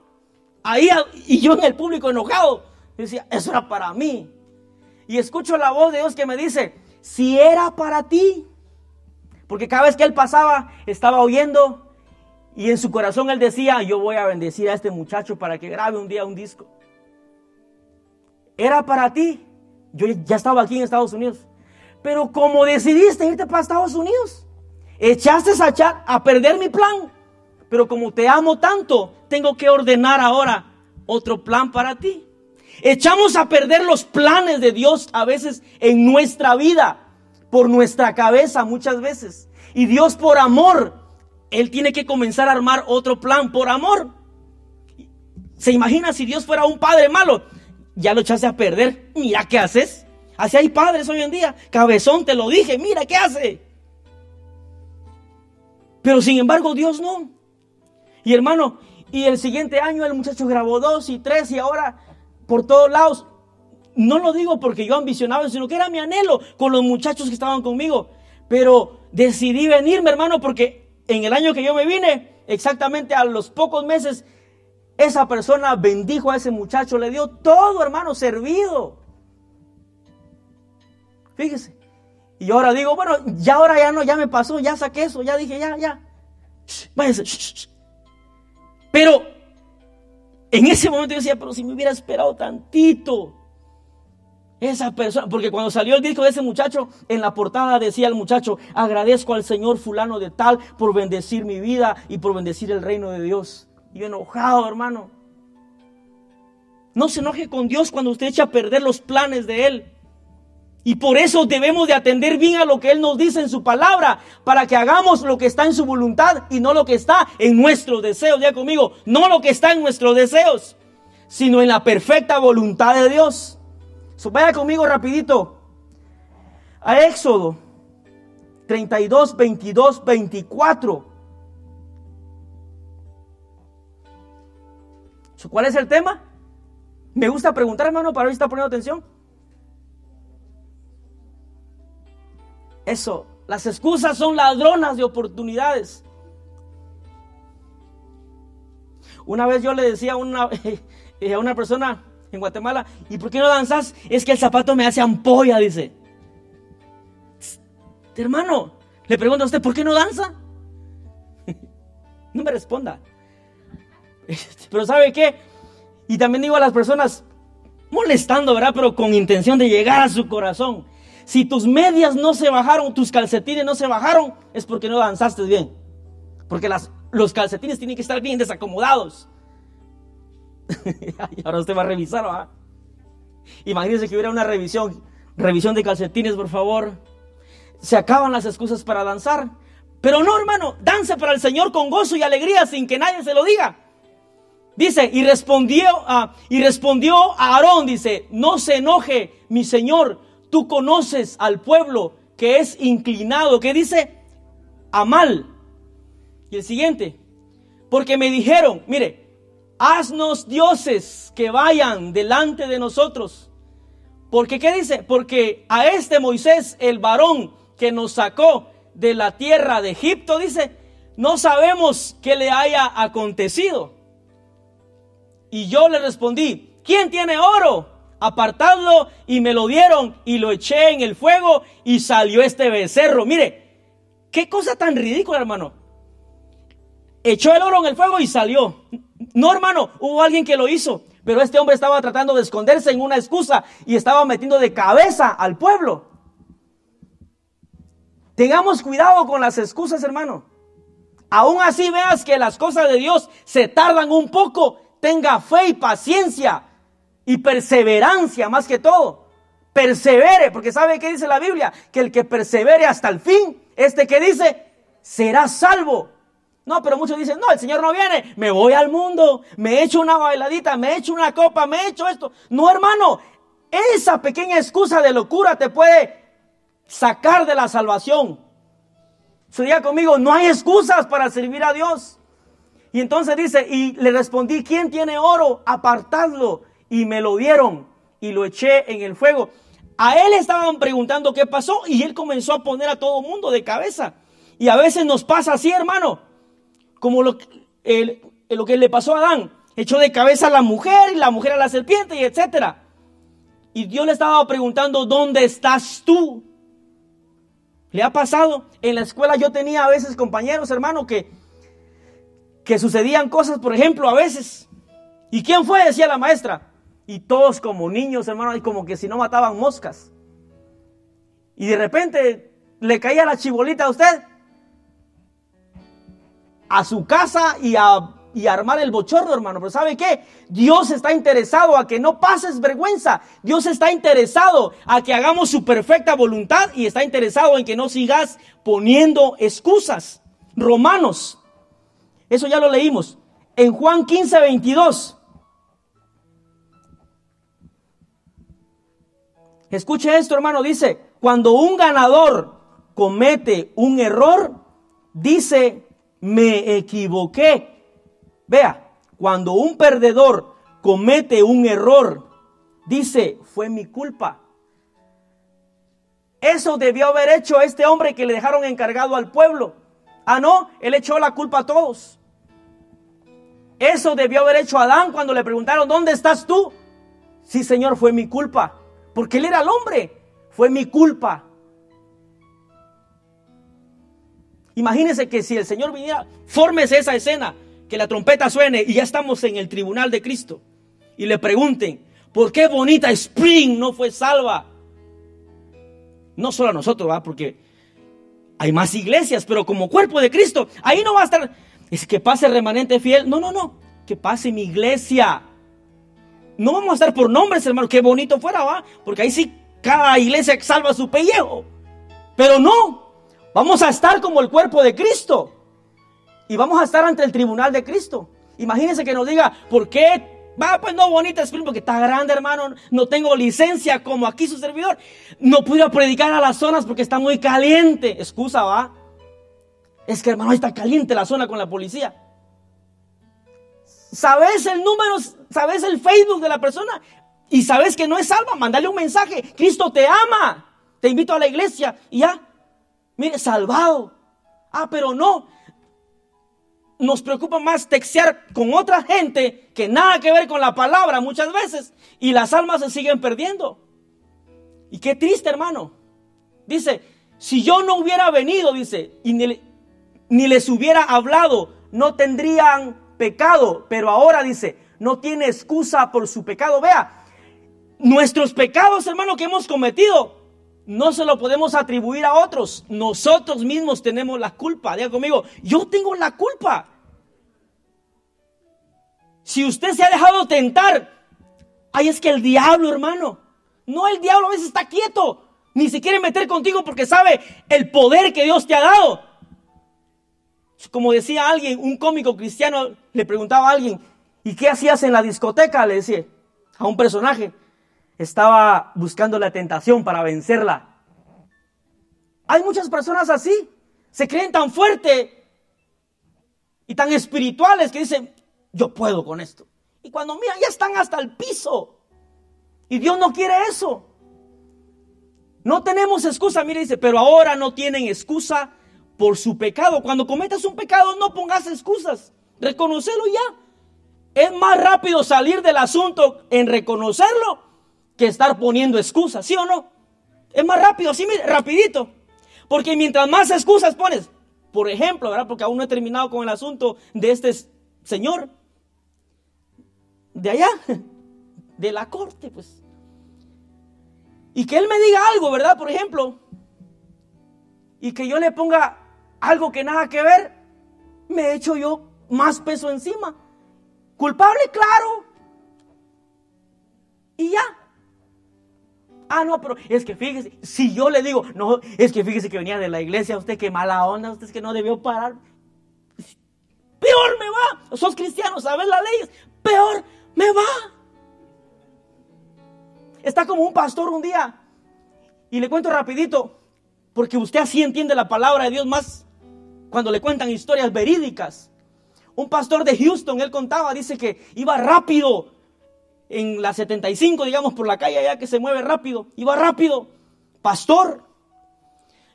A: Ahí y yo en el público enojado. Decía, eso era para mí. Y escucho la voz de Dios que me dice, si era para ti. Porque cada vez que él pasaba, estaba oyendo y en su corazón él decía, yo voy a bendecir a este muchacho para que grabe un día un disco. Era para ti. Yo ya estaba aquí en Estados Unidos. Pero como decidiste irte para Estados Unidos, Echaste a, a perder mi plan. Pero como te amo tanto, tengo que ordenar ahora otro plan para ti. Echamos a perder los planes de Dios a veces en nuestra vida, por nuestra cabeza muchas veces. Y Dios por amor, Él tiene que comenzar a armar otro plan por amor. ¿Se imagina si Dios fuera un padre malo? Ya lo echaste a perder. Mira qué haces. Así hay padres hoy en día. Cabezón, te lo dije. Mira qué hace. Pero sin embargo Dios no. Y hermano, y el siguiente año el muchacho grabó dos y tres y ahora por todos lados. No lo digo porque yo ambicionaba, sino que era mi anhelo con los muchachos que estaban conmigo. Pero decidí venirme, hermano, porque en el año que yo me vine, exactamente a los pocos meses, esa persona bendijo a ese muchacho, le dio todo, hermano, servido. Fíjese. Y ahora digo, bueno, ya ahora ya no, ya me pasó, ya saqué eso, ya dije, ya, ya. Pero en ese momento yo decía, pero si me hubiera esperado tantito. Esa persona, porque cuando salió el disco de ese muchacho, en la portada decía el muchacho, agradezco al Señor fulano de tal por bendecir mi vida y por bendecir el reino de Dios. Y yo enojado, hermano. No se enoje con Dios cuando usted echa a perder los planes de Él. Y por eso debemos de atender bien a lo que Él nos dice en su palabra, para que hagamos lo que está en su voluntad y no lo que está en nuestros deseos. Ya conmigo, no lo que está en nuestros deseos, sino en la perfecta voluntad de Dios. vaya conmigo rapidito a Éxodo 32, 22, 24. ¿Cuál es el tema? Me gusta preguntar, hermano, para si está poniendo atención. Eso, las excusas son ladronas de oportunidades. Una vez yo le decía a una, a una persona en Guatemala, ¿y por qué no danzas? Es que el zapato me hace ampolla, dice. Hermano, le pregunto a usted, ¿por qué no danza? No me responda. Pero ¿sabe qué? Y también digo a las personas, molestando, ¿verdad? Pero con intención de llegar a su corazón. Si tus medias no se bajaron, tus calcetines no se bajaron, es porque no danzaste bien. Porque las, los calcetines tienen que estar bien desacomodados. y ahora usted va a revisar, ¿verdad? Imagínense que hubiera una revisión, revisión de calcetines, por favor. Se acaban las excusas para danzar. Pero no, hermano, dance para el Señor con gozo y alegría sin que nadie se lo diga. Dice, y respondió, a, y respondió a Aarón, dice, no se enoje, mi Señor, tú conoces al pueblo que es inclinado, que dice, a mal. Y el siguiente, porque me dijeron, mire, haznos dioses que vayan delante de nosotros. Porque, ¿qué dice? Porque a este Moisés, el varón que nos sacó de la tierra de Egipto, dice, no sabemos qué le haya acontecido. Y yo le respondí, ¿quién tiene oro? Apartadlo y me lo dieron y lo eché en el fuego y salió este becerro. Mire, qué cosa tan ridícula, hermano. Echó el oro en el fuego y salió. No, hermano, hubo alguien que lo hizo, pero este hombre estaba tratando de esconderse en una excusa y estaba metiendo de cabeza al pueblo. Tengamos cuidado con las excusas, hermano. Aún así veas que las cosas de Dios se tardan un poco, tenga fe y paciencia y perseverancia más que todo. Persevere, porque ¿sabe qué dice la Biblia? Que el que persevere hasta el fin, este que dice, será salvo. No, pero muchos dicen, no, el Señor no viene, me voy al mundo, me echo una bailadita, me echo una copa, me echo esto. No, hermano, esa pequeña excusa de locura te puede sacar de la salvación. Sería conmigo, no hay excusas para servir a Dios. Y entonces dice, y le respondí, ¿quién tiene oro? Apartadlo. Y me lo dieron y lo eché en el fuego. A él estaban preguntando qué pasó y él comenzó a poner a todo mundo de cabeza. Y a veces nos pasa así, hermano, como lo, que le pasó a Adán. Echó de cabeza a la mujer y la mujer a la serpiente y etcétera. Y Dios le estaba preguntando, ¿dónde estás tú? ¿Le ha pasado? En la escuela yo tenía a veces compañeros, hermano, que, que sucedían cosas, por ejemplo, a veces. ¿Y quién fue? Decía la maestra. Y todos como niños, hermano, y como que si no mataban moscas. Y de repente le caía la chibolita a usted, a su casa y a y armar el bochorno, hermano. Pero ¿sabe qué? Dios está interesado a que no pases vergüenza. Dios está interesado a que hagamos su perfecta voluntad y está interesado en que no sigas poniendo excusas. Romanos. Eso ya lo leímos. En Juan 15, 22. Escuche esto, hermano. Dice, cuando un ganador comete un error, dice, me equivoqué Vea, cuando un perdedor comete un error, dice, fue mi culpa. Eso debió haber hecho este hombre que le dejaron encargado al pueblo. Ah, no, él echó la culpa a todos. Eso debió haber hecho Adán cuando le preguntaron, ¿dónde estás tú? Sí, Señor, fue mi culpa. Porque él era el hombre. Fue mi culpa. Imagínense que si el Señor viniera, fórmese esa escena que la trompeta suene y ya estamos en el tribunal de Cristo. Y le pregunten, ¿por qué Bonita Spring no fue salva? No solo a nosotros, ¿va? porque hay más iglesias, pero como cuerpo de Cristo, ahí no va a estar, es que pase remanente fiel. No, no, no, que pase mi iglesia. No vamos a estar por nombres, hermano, qué bonito fuera, ¿va? Porque ahí sí cada iglesia salva su pellejo. Pero no, vamos a estar como el cuerpo de Cristo. Y vamos a estar ante el tribunal de Cristo. Imagínense que nos diga, ¿por qué? Va, pues no, bonita es porque está grande, hermano. No tengo licencia como aquí su servidor. No puedo predicar a las zonas porque está muy caliente. Excusa, va. Es que, hermano, está caliente la zona con la policía. ¿Sabes el número? ¿Sabes el Facebook de la persona? Y sabes que no es salva, mandale un mensaje. Cristo te ama. Te invito a la iglesia y ya. Mire, salvado. Ah, pero no. Nos preocupa más textear con otra gente que nada que ver con la palabra muchas veces. Y las almas se siguen perdiendo. Y qué triste, hermano. Dice, si yo no hubiera venido, dice, y ni, ni les hubiera hablado, no tendrían pecado. Pero ahora dice, no tiene excusa por su pecado. Vea, nuestros pecados, hermano, que hemos cometido, no se lo podemos atribuir a otros. Nosotros mismos tenemos la culpa. Diga conmigo, yo tengo la culpa. Si usted se ha dejado tentar, ay, es que el diablo, hermano, no el diablo a veces está quieto, ni se quiere meter contigo porque sabe el poder que Dios te ha dado. Como decía alguien, un cómico cristiano le preguntaba a alguien, ¿y qué hacías en la discoteca? Le decía a un personaje estaba buscando la tentación para vencerla. Hay muchas personas así, se creen tan fuertes y tan espirituales que dicen, yo puedo con esto. Y cuando miran, ya están hasta el piso. Y Dios no quiere eso. No tenemos excusa, mire, dice, pero ahora no tienen excusa por su pecado. Cuando cometas un pecado, no pongas excusas. Reconocelo ya. Es más rápido salir del asunto en reconocerlo que estar poniendo excusas, ¿sí o no? Es más rápido, sí, rapidito. Porque mientras más excusas pones, por ejemplo, ¿verdad? Porque aún no he terminado con el asunto de este señor de allá, de la corte, pues. Y que él me diga algo, ¿verdad? Por ejemplo, y que yo le ponga algo que nada que ver, me echo yo más peso encima. Culpable, claro. Y ya, Ah, no, pero es que fíjese, si yo le digo, no, es que fíjese que venía de la iglesia, usted qué mala onda, usted es que no debió parar. Peor me va. Sos cristiano, sabes las leyes. Peor me va. Está como un pastor un día. Y le cuento rapidito, porque usted así entiende la palabra de Dios más cuando le cuentan historias verídicas. Un pastor de Houston, él contaba, dice que iba rápido en la 75, digamos, por la calle allá que se mueve rápido, iba rápido, pastor.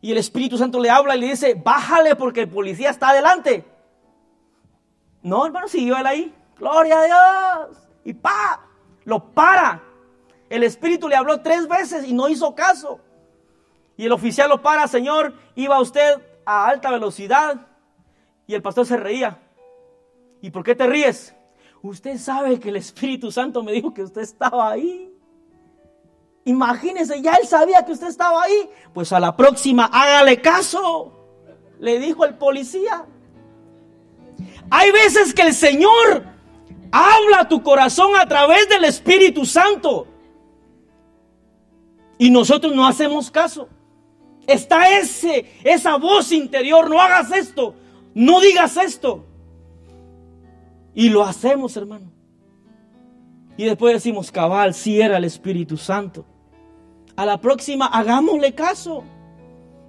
A: Y el Espíritu Santo le habla y le dice, bájale porque el policía está adelante. No, hermano, siguió él ahí. Gloria a Dios. Y pa, lo para. El Espíritu le habló tres veces y no hizo caso. Y el oficial lo para, Señor, iba usted a alta velocidad. Y el pastor se reía. ¿Y por qué te ríes? Usted sabe que el Espíritu Santo me dijo que usted estaba ahí. Imagínese, ya él sabía que usted estaba ahí. Pues a la próxima hágale caso, le dijo el policía. Hay veces que el Señor habla tu corazón a través del Espíritu Santo. Y nosotros no hacemos caso. Está ese, esa voz interior, no hagas esto, no digas esto. Y lo hacemos, hermano. Y después decimos, cabal, si era el Espíritu Santo. A la próxima, hagámosle caso.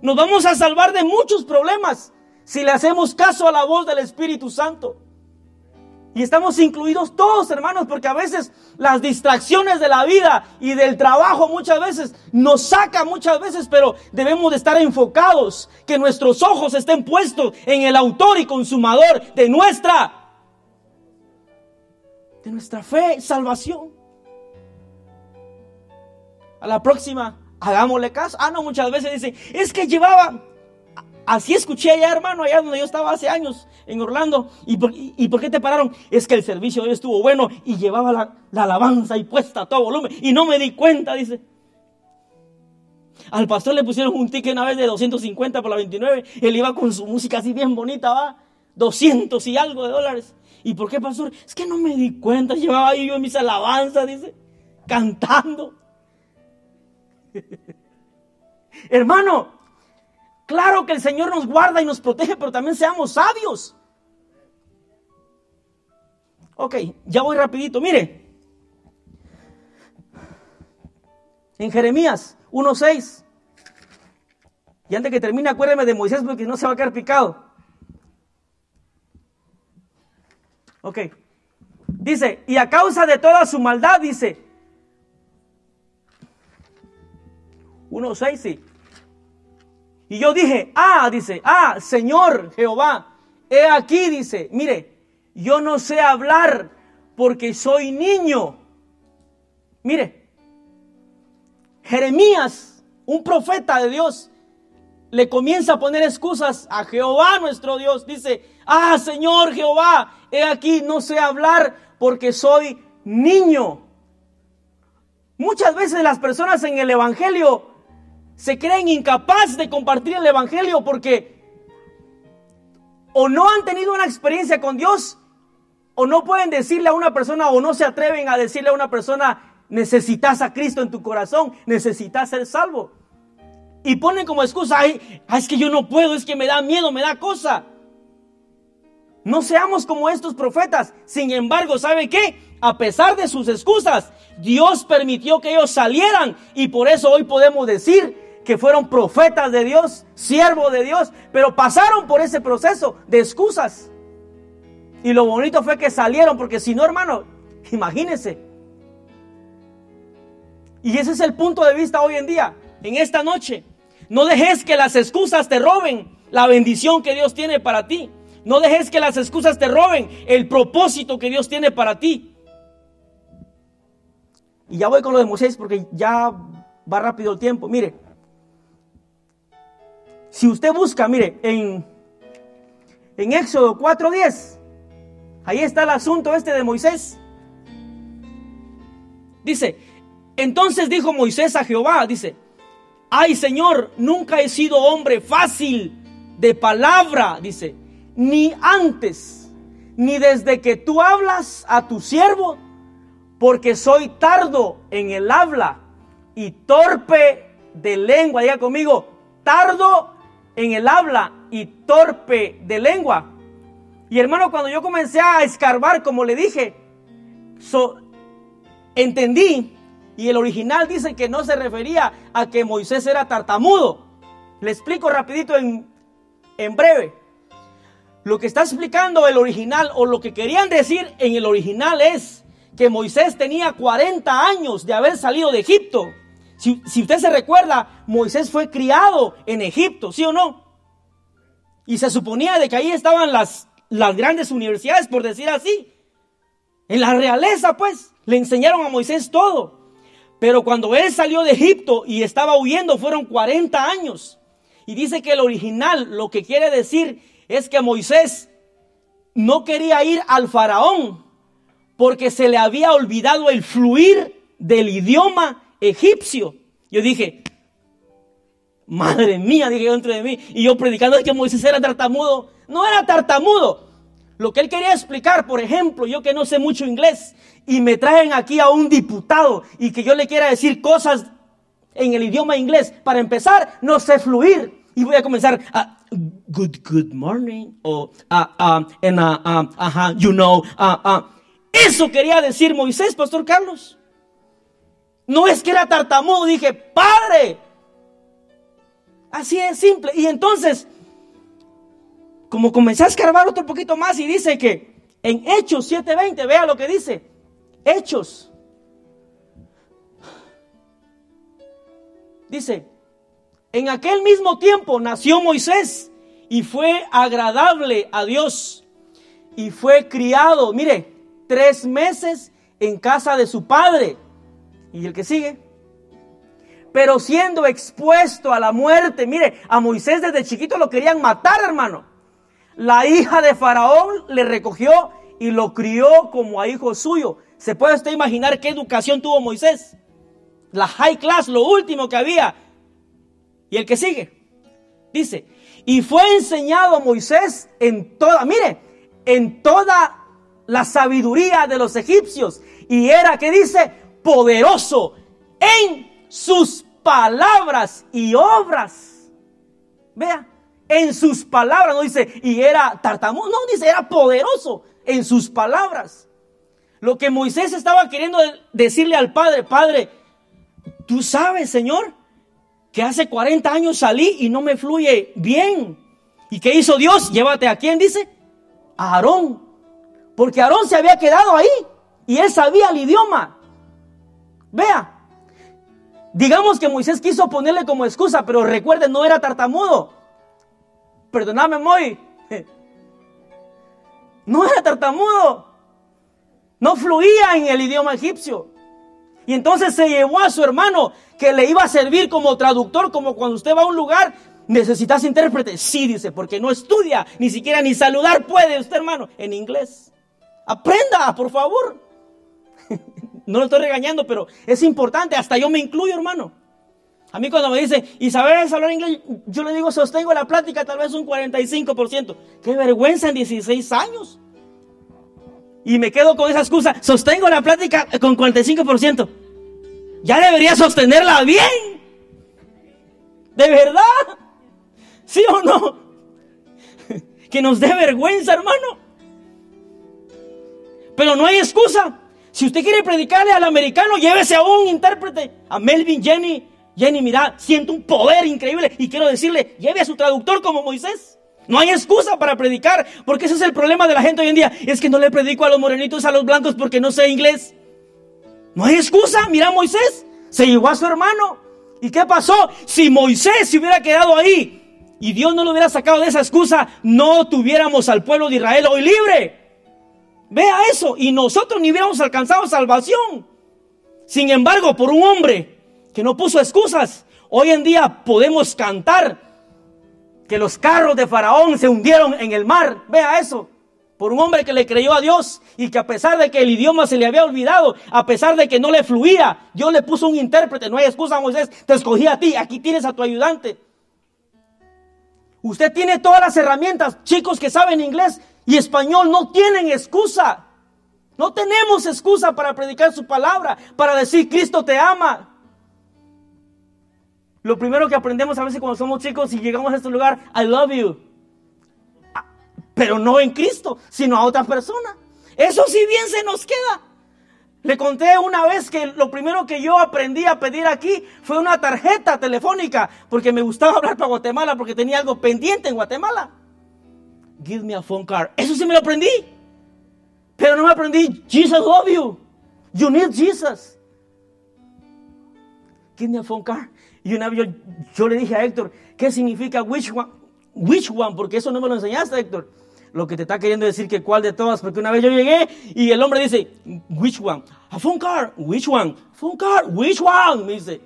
A: Nos vamos a salvar de muchos problemas si le hacemos caso a la voz del Espíritu Santo. Y estamos incluidos todos, hermanos, porque a veces las distracciones de la vida y del trabajo muchas veces nos sacan muchas veces, pero debemos de estar enfocados, que nuestros ojos estén puestos en el autor y consumador de nuestra de nuestra fe, salvación. A la próxima, hagámosle caso. Ah, no, muchas veces dicen, es que llevaba, así escuché allá, hermano, allá donde yo estaba hace años, en Orlando. ¿Y por, qué te pararon? Es que el servicio hoy estuvo bueno y llevaba la, la alabanza y puesta a todo volumen. Y no me di cuenta, dice. Al pastor le pusieron un ticket una vez de 250 por la 29. Él iba con su música así bien bonita, va. 200 y algo de dólares. ¿Y por qué, pastor? Es que no me di cuenta, llevaba yo mis alabanzas, dice, cantando. Hermano, claro que el Señor nos guarda y nos protege, pero también seamos sabios. Ok, ya voy rapidito, mire. En Jeremías 1.6. Y antes que termine, acuérdeme de Moisés porque no se va a quedar picado. Ok. Dice, y a causa de toda su maldad, dice, 1.6, sí. Y yo dije, ah, dice, ah, Señor Jehová, he aquí, dice, mire, yo no sé hablar porque soy niño. Mire, Jeremías, un profeta de Dios, le comienza a poner excusas a Jehová nuestro Dios. Dice, ah, Señor Jehová, he aquí, no sé hablar porque soy niño. Muchas veces las personas en el Evangelio se creen incapaces de compartir el Evangelio porque o no han tenido una experiencia con Dios o no pueden decirle a una persona o no se atreven a decirle a una persona, necesitas a Cristo en tu corazón, necesitas ser salvo. Y ponen como excusa, ay, es que yo no puedo, es que me da miedo, me da cosa. No seamos como estos profetas. Sin embargo, ¿sabe qué? A pesar de sus excusas, Dios permitió que ellos salieran y por eso hoy podemos decir que fueron profetas de Dios, siervos de Dios, pero pasaron por ese proceso de excusas. Y lo bonito fue que salieron, porque si no, hermano, imagínense. Y ese es el punto de vista hoy en día, en esta noche. No dejes que las excusas te roben la bendición que Dios tiene para ti. No dejes que las excusas te roben el propósito que Dios tiene para ti. Y ya voy con lo de Moisés porque ya va rápido el tiempo. Mire, si usted busca, mire, en, en Éxodo 4.10, ahí está el asunto este de Moisés. Dice, entonces dijo Moisés a Jehová, dice, ay Señor, nunca he sido hombre fácil de palabra, dice, ni antes, ni desde que tú hablas a tu siervo, porque soy tardo en el habla y torpe de lengua. Diga conmigo, tardo en el habla y torpe de lengua. Y hermano, cuando yo comencé a escarbar, como le dije, entendí, y el original dice que no se refería a que Moisés era tartamudo. Le explico rapidito en, en breve. Lo que está explicando el original o lo que querían decir en el original es que Moisés tenía 40 años de haber salido de Egipto. Si, usted se recuerda, Moisés fue criado en Egipto, ¿sí o no? Y se suponía de que ahí estaban las, las grandes universidades, por decir así. En la realeza, pues, le enseñaron a Moisés todo. Pero cuando él salió de Egipto y estaba huyendo, fueron 40 años. Y dice que el original lo que quiere decir es que Moisés no quería ir al faraón porque se le había olvidado el fluir del idioma egipcio. Yo dije, madre mía, dije dentro de mí. Y yo predicando que Moisés era tartamudo. No era tartamudo. Lo que él quería explicar, por ejemplo, yo que no sé mucho inglés y me traen aquí a un diputado y que yo le quiera decir cosas en el idioma inglés, para empezar, no sé fluir. Y voy a comenzar a good, good morning o uh, and, uh, you know, eso quería decir Moisés, Pastor Carlos. No es que era tartamudo, dije, Padre. Así es simple. Y entonces, como comencé a escarbar otro poquito más y dice que en Hechos 7:20, vea lo que dice. Hechos. Dice, en aquel mismo tiempo nació Moisés y fue agradable a Dios y fue criado, mire, tres meses en casa de su padre y el que sigue. Pero siendo expuesto a la muerte, mire, a Moisés desde chiquito lo querían matar, hermano. La hija de Faraón le recogió y lo crió como a hijo suyo. ¿Se puede usted imaginar qué educación tuvo Moisés? La high class, lo último que había. Y el que sigue, dice, y fue enseñado Moisés en toda, mire, en toda la sabiduría de los egipcios. Y era, que dice? Poderoso en sus palabras y obras. Vea, en sus palabras, no dice, y era tartamudo, no dice, era poderoso en sus palabras. Lo que Moisés estaba queriendo decirle al Padre, Padre, tú sabes, Señor, que hace 40 años salí y no me fluye bien. ¿Y qué hizo Dios? Llévate a quién, dice, a Aarón. Porque Aarón se había quedado ahí. Y él sabía el idioma. Vea, digamos que Moisés quiso ponerle como excusa, pero recuerden, no era tartamudo. Perdóname, Moy. No era tartamudo. No fluía en el idioma egipcio. Y entonces se llevó a su hermano que le iba a servir como traductor, como cuando usted va a un lugar, necesitas intérprete. Sí, dice, porque no estudia, ni siquiera ni saludar puede usted, hermano, en inglés. Aprenda, por favor. no lo estoy regañando, pero es importante, hasta yo me incluyo, hermano. A mí cuando me dice, ¿y sabes hablar inglés? Yo le digo, sostengo la plática tal vez un 45%. Qué vergüenza en 16 años. Y me quedo con esa excusa. Sostengo la plática con 45%. Ya debería sostenerla bien. ¿De verdad? ¿Sí o no? Que nos dé vergüenza, hermano. Pero no hay excusa. Si usted quiere predicarle al americano, llévese a un intérprete, a Melvin, Jenny. Jenny, mira, siento un poder increíble y quiero decirle, lleve a su traductor como Moisés. No hay excusa para predicar, porque ese es el problema de la gente hoy en día. Es que no le predico a los morenitos, a los blancos, porque no sé inglés. No hay excusa. Mira, Moisés se llevó a su hermano. ¿Y qué pasó? Si Moisés se hubiera quedado ahí y Dios no lo hubiera sacado de esa excusa, no tuviéramos al pueblo de Israel hoy libre. Vea eso. Y nosotros ni hubiéramos alcanzado salvación. Sin embargo, por un hombre que no puso excusas, hoy en día podemos cantar que los carros de Faraón se hundieron en el mar. Vea eso. Por un hombre que le creyó a Dios y que a pesar de que el idioma se le había olvidado, a pesar de que no le fluía, Dios le puso un intérprete. No hay excusa, Moisés. Te escogí a ti. Aquí tienes a tu ayudante. Usted tiene todas las herramientas. Chicos que saben inglés y español no tienen excusa. No tenemos excusa para predicar su palabra, para decir Cristo te ama. Lo primero que aprendemos a veces cuando somos chicos y llegamos a este lugar, I love you. Ah, pero no en Cristo, sino a otra persona. Eso sí bien se nos queda. Le conté una vez que lo primero que yo aprendí a pedir aquí fue una tarjeta telefónica, porque me gustaba hablar para Guatemala, porque tenía algo pendiente en Guatemala. Give me a phone card. Eso sí me lo aprendí. Pero no me aprendí, Jesus love you. You need Jesus. Give me a phone card. Y una vez yo, le dije a Héctor, ¿qué significa which one? Which one? Porque eso no me lo enseñaste, Héctor. Lo que te está queriendo decir que cuál de todas, porque una vez yo llegué y el hombre dice, which one? A phone card, which one? Phone card, which one? Me dice.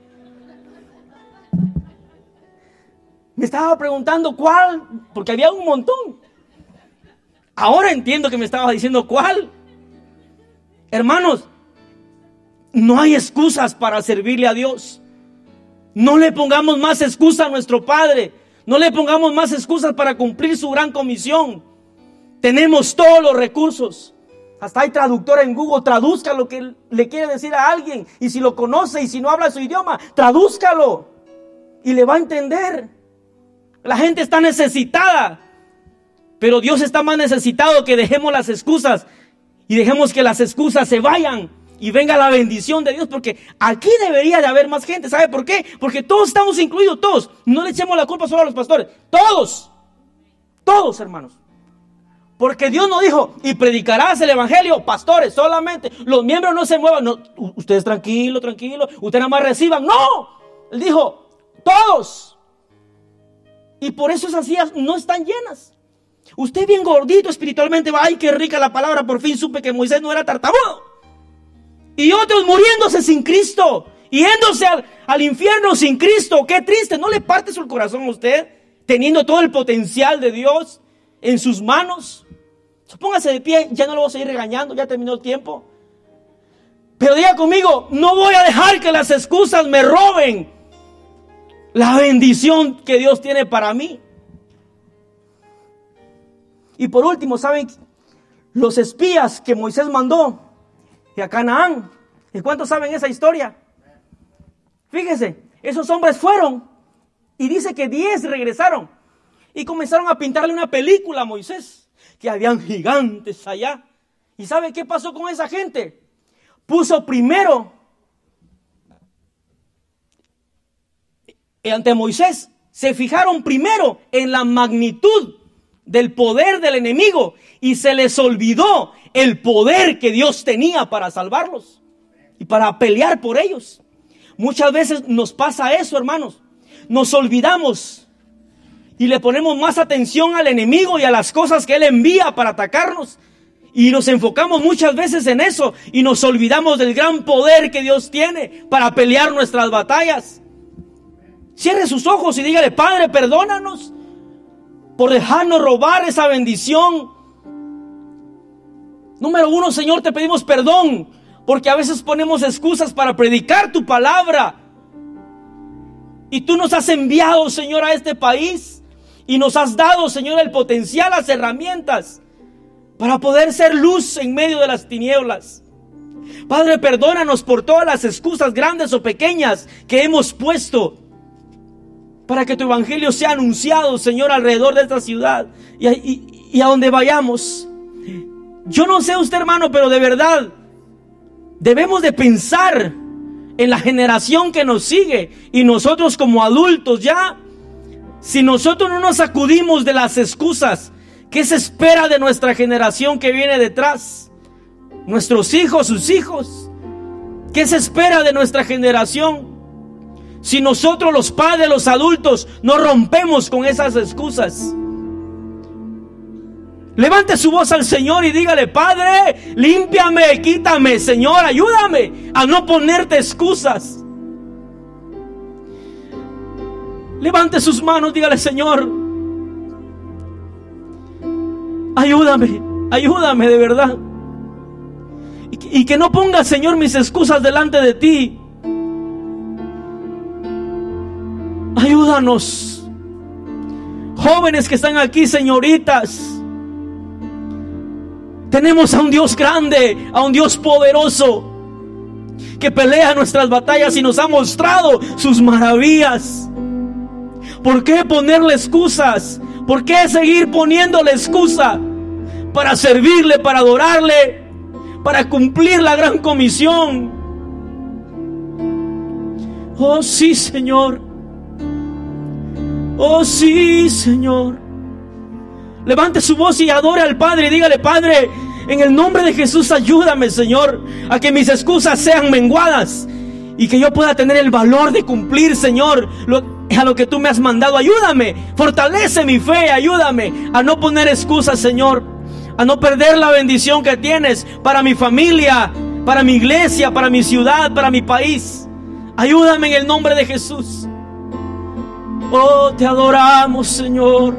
A: Me estaba preguntando cuál, porque había un montón. Ahora entiendo que me estaba diciendo cuál. Hermanos, no hay excusas para servirle a Dios. No le pongamos más excusas a nuestro Padre. No le pongamos más excusas para cumplir su gran comisión. Tenemos todos los recursos. Hasta hay traductor en Google, traduzca lo que le quiere decir a alguien. Y si lo conoce y si no habla su idioma, tradúzcalo. Y le va a entender. La gente está necesitada. Pero Dios está más necesitado que dejemos las excusas y dejemos que las excusas se vayan y venga la bendición de Dios, porque aquí debería de haber más gente. ¿Sabe por qué? Porque todos estamos incluidos, todos. No le echemos la culpa solo a los pastores, todos, todos hermanos. Porque Dios no dijo, y predicarás el evangelio, pastores, solamente. Los miembros no se muevan. No, ustedes tranquilo, tranquilo. Ustedes nada más reciban. No. Él dijo, todos. Y por eso esas sillas no están llenas. Usted bien gordito espiritualmente va, ay, qué rica la palabra. Por fin supe que Moisés no era tartamudo. Y otros muriéndose sin Cristo, yéndose al, al infierno sin Cristo. Qué triste, ¿no le parte su corazón a usted? Teniendo todo el potencial de Dios en sus manos. Póngase de pie, ya no lo voy a seguir regañando, ya terminó el tiempo. Pero diga conmigo, no voy a dejar que las excusas me roben la bendición que Dios tiene para mí. Y por último, ¿saben? Los espías que Moisés mandó a Canaán. ¿Y cuántos saben esa historia? Fíjese, esos hombres fueron y dice que diez regresaron y comenzaron a pintarle una película a Moisés, que habían gigantes allá. ¿Y sabe qué pasó con esa gente? Puso primero ante Moisés, se fijaron primero en la magnitud del poder del enemigo y se les olvidó el poder que Dios tenía para salvarlos y para pelear por ellos. Muchas veces nos pasa eso, hermanos. Nos olvidamos y le ponemos más atención al enemigo y a las cosas que él envía para atacarnos. Y nos enfocamos muchas veces en eso y nos olvidamos del gran poder que Dios tiene para pelear nuestras batallas. Cierre sus ojos y dígale, Padre, perdónanos por dejarnos robar esa bendición. Número uno, Señor, te pedimos perdón porque a veces ponemos excusas para predicar tu palabra. Y tú nos has enviado, Señor, a este país y nos has dado, Señor, el potencial, las herramientas para poder ser luz en medio de las tinieblas. Padre, perdónanos por todas las excusas grandes o pequeñas que hemos puesto para que tu evangelio sea anunciado, Señor, alrededor de esta ciudad y, a donde vayamos. Yo no sé usted, hermano, pero de verdad debemos de pensar en la generación que nos sigue y nosotros como adultos ya, si nosotros no nos sacudimos de las excusas, ¿qué se espera de nuestra generación que viene detrás? Nuestros hijos, sus hijos. ¿Qué se espera de nuestra generación? Si nosotros los padres, los adultos, no rompemos con esas excusas. Levante su voz al Señor y dígale, Padre, límpiame, quítame, Señor, ayúdame a no ponerte excusas. Levante sus manos, dígale, Señor, ayúdame, ayúdame de verdad. Y, que no ponga, Señor, mis excusas delante de ti. Ayúdanos. Jóvenes que están aquí, señoritas. Tenemos a un Dios grande, a un Dios poderoso, que pelea nuestras batallas y nos ha mostrado sus maravillas. ¿Por qué ponerle excusas? ¿Por qué seguir poniéndole excusa para servirle, para adorarle, para cumplir la gran comisión? Oh sí, Señor. Oh sí, Señor. Levante su voz y adore al Padre y dígale, Padre, en el nombre de Jesús ayúdame, Señor, a que mis excusas sean menguadas y que yo pueda tener el valor de cumplir, Señor, a lo que tú me has mandado. Ayúdame, fortalece mi fe, ayúdame a no poner excusas, Señor, a no perder la bendición que tienes para mi familia, para mi iglesia, para mi ciudad, para mi país. Ayúdame en el nombre de Jesús. Oh, te adoramos, Señor.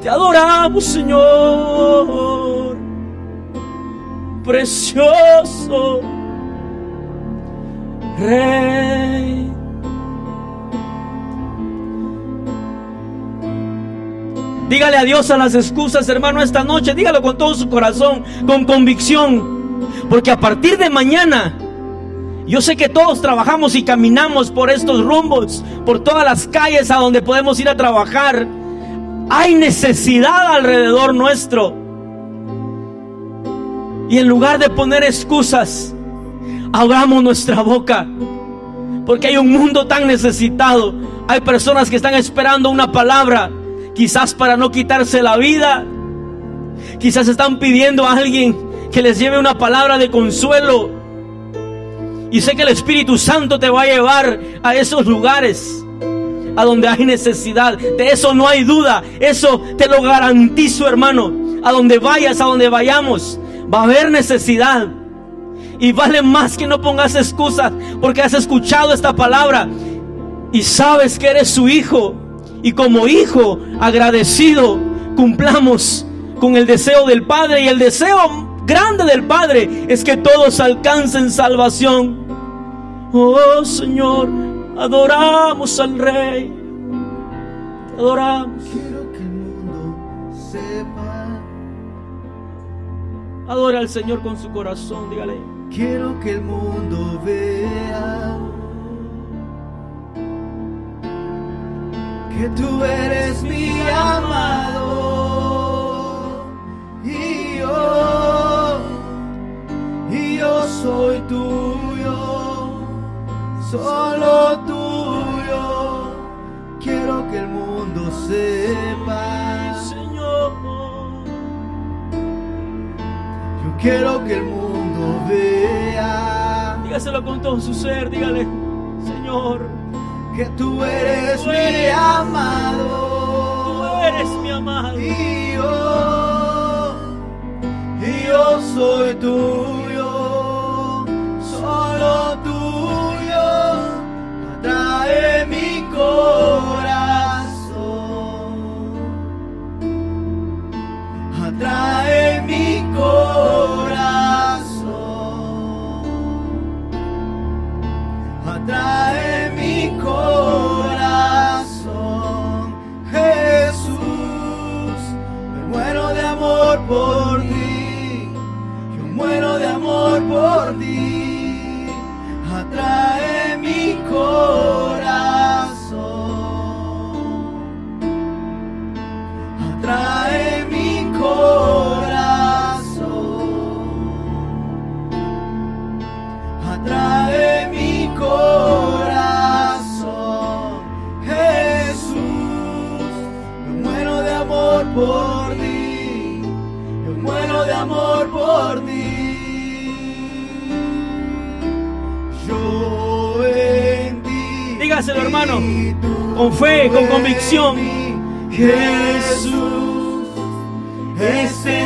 A: Te adoramos, Señor. Precioso Rey. Dígale adiós a las excusas, hermano, esta noche. Dígalo con todo su corazón, con convicción. Porque a partir de mañana yo sé que todos trabajamos y caminamos por estos rumbos, por todas las calles a donde podemos ir a trabajar. Hay necesidad alrededor nuestro. Y en lugar de poner excusas, abramos nuestra boca. Porque hay un mundo tan necesitado. Hay personas que están esperando una palabra, quizás para no quitarse la vida. Quizás están pidiendo a alguien que les lleve una palabra de consuelo y sé que el Espíritu Santo te va a llevar a esos lugares a donde hay necesidad. De eso no hay duda. Eso te lo garantizo, hermano. A donde vayas, a donde vayamos, va a haber necesidad. Y vale más que no pongas excusas porque has escuchado esta palabra y sabes que eres su hijo. Y como hijo agradecido, cumplamos con el deseo del Padre y el deseo grande del Padre es que todos alcancen salvación. Oh Señor, adoramos al Rey. adoramos.
B: Quiero que el mundo sepa.
A: Adora al Señor con su corazón, dígale.
B: Quiero que el mundo vea que tú eres mi amado tuyo, solo tuyo. Quiero que el mundo sepa,
A: Señor.
B: Yo quiero que el mundo vea.
A: Dígaselo con todo su ser, dígale, Señor.
B: Que tú eres, mi amado.
A: Tú eres mi amado.
B: Y yo, y yo soy tuyo.
A: Hermano, con fe, con convicción.
B: Jesús, este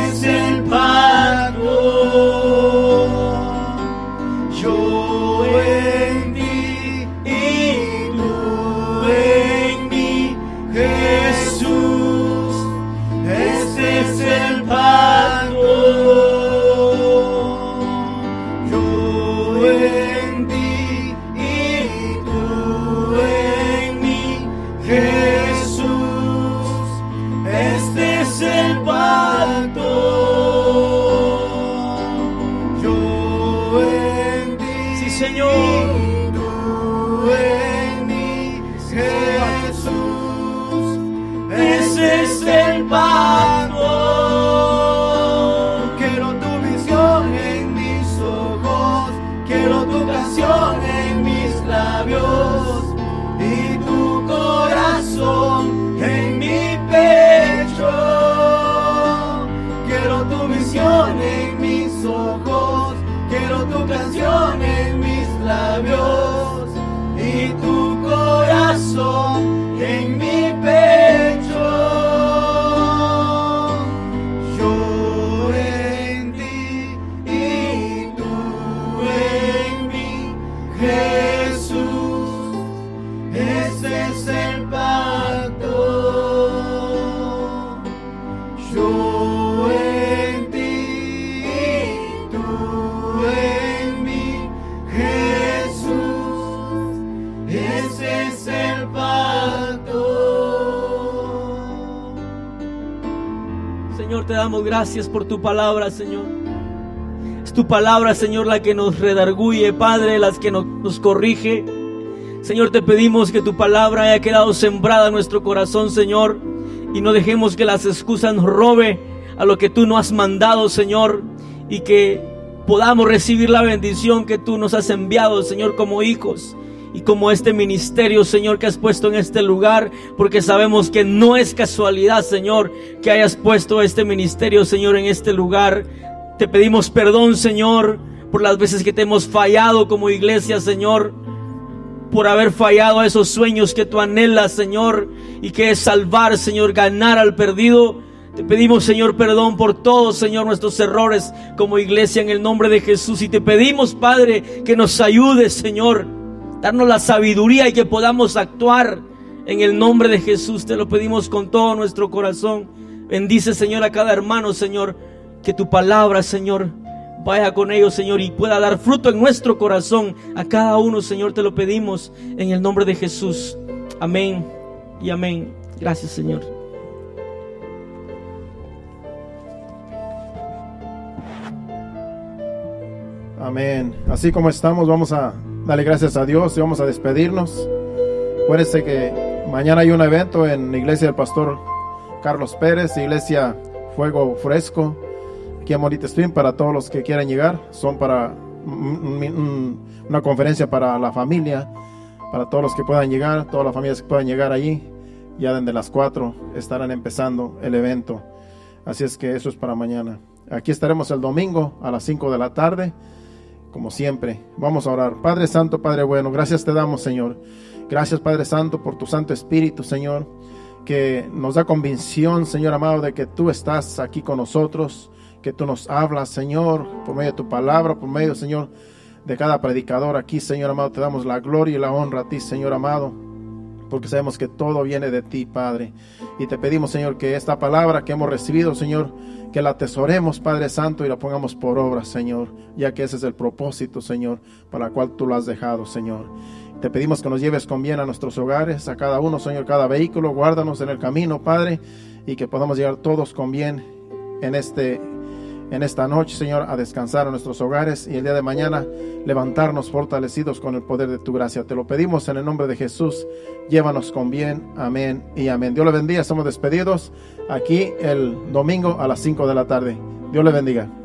A: Señor. Gracias por tu palabra, Señor. Es tu palabra, Señor, la que nos redarguye, Padre, las que nos, corrige. Señor, te pedimos que tu palabra haya quedado sembrada en nuestro corazón, Señor, y no dejemos que las excusas nos robe a lo que tú nos has mandado, Señor, y que podamos recibir la bendición que tú nos has enviado, Señor, como hijos y como este ministerio, Señor, que has puesto en este lugar, porque sabemos que no es casualidad, Señor, que hayas puesto este ministerio, Señor, en este lugar. Te pedimos perdón, Señor, por las veces que te hemos fallado como iglesia, Señor, por haber fallado a esos sueños que tú anhelas, Señor, y que es salvar, Señor, ganar al perdido. Te pedimos, Señor, perdón por todos, Señor, nuestros errores como iglesia en el nombre de Jesús. Y te pedimos, Padre, que nos ayudes, Señor, darnos la sabiduría y que podamos actuar en el nombre de Jesús. Te lo pedimos con todo nuestro corazón. Bendice, Señor, a cada hermano, Señor, que tu palabra, Señor, vaya con ellos, Señor, y pueda dar fruto en nuestro corazón. A cada uno, Señor, te lo pedimos en el nombre de Jesús. Amén y amén. Gracias, Señor.
C: Amén. Así como estamos, vamos a darle gracias a Dios y vamos a despedirnos. Acuérdense que mañana hay un evento en la iglesia del pastor Carlos Pérez, iglesia Fuego Fresco, aquí en Morita Stream, para todos los que quieran llegar. Son para un- un- una conferencia para la familia, para todos los que puedan llegar, todas las familias que puedan llegar allí. Ya desde las 4 estarán empezando el evento. Así es que eso es para mañana. Aquí estaremos el domingo a las 5 de la tarde, como siempre. Vamos a orar. Padre Santo, Padre bueno, gracias te damos, Señor. Gracias, Padre Santo, por tu Santo Espíritu, Señor, que nos da convicción, Señor amado, de que tú estás aquí con nosotros, que tú nos hablas, Señor, por medio de tu palabra, por medio, Señor, de cada predicador aquí, Señor amado. Te damos la gloria y la honra a ti, Señor amado porque sabemos que todo viene de ti, Padre. Y te pedimos, Señor, que esta palabra que hemos recibido, Señor, que la atesoremos, Padre Santo, y la pongamos por obra, Señor, ya que ese es el propósito, Señor, para el cual tú lo has dejado, Señor. Te pedimos que nos lleves con bien a nuestros hogares, a cada uno, Señor, cada vehículo, guárdanos en el camino, Padre, y que podamos llegar todos con bien en este en esta noche, Señor, a descansar a nuestros hogares y el día de mañana levantarnos fortalecidos con el poder de tu gracia. Te lo pedimos en el nombre de Jesús. Llévanos con bien. Amén y amén. Dios le bendiga. Estamos despedidos aquí el domingo a las 5 de la tarde. Dios le bendiga.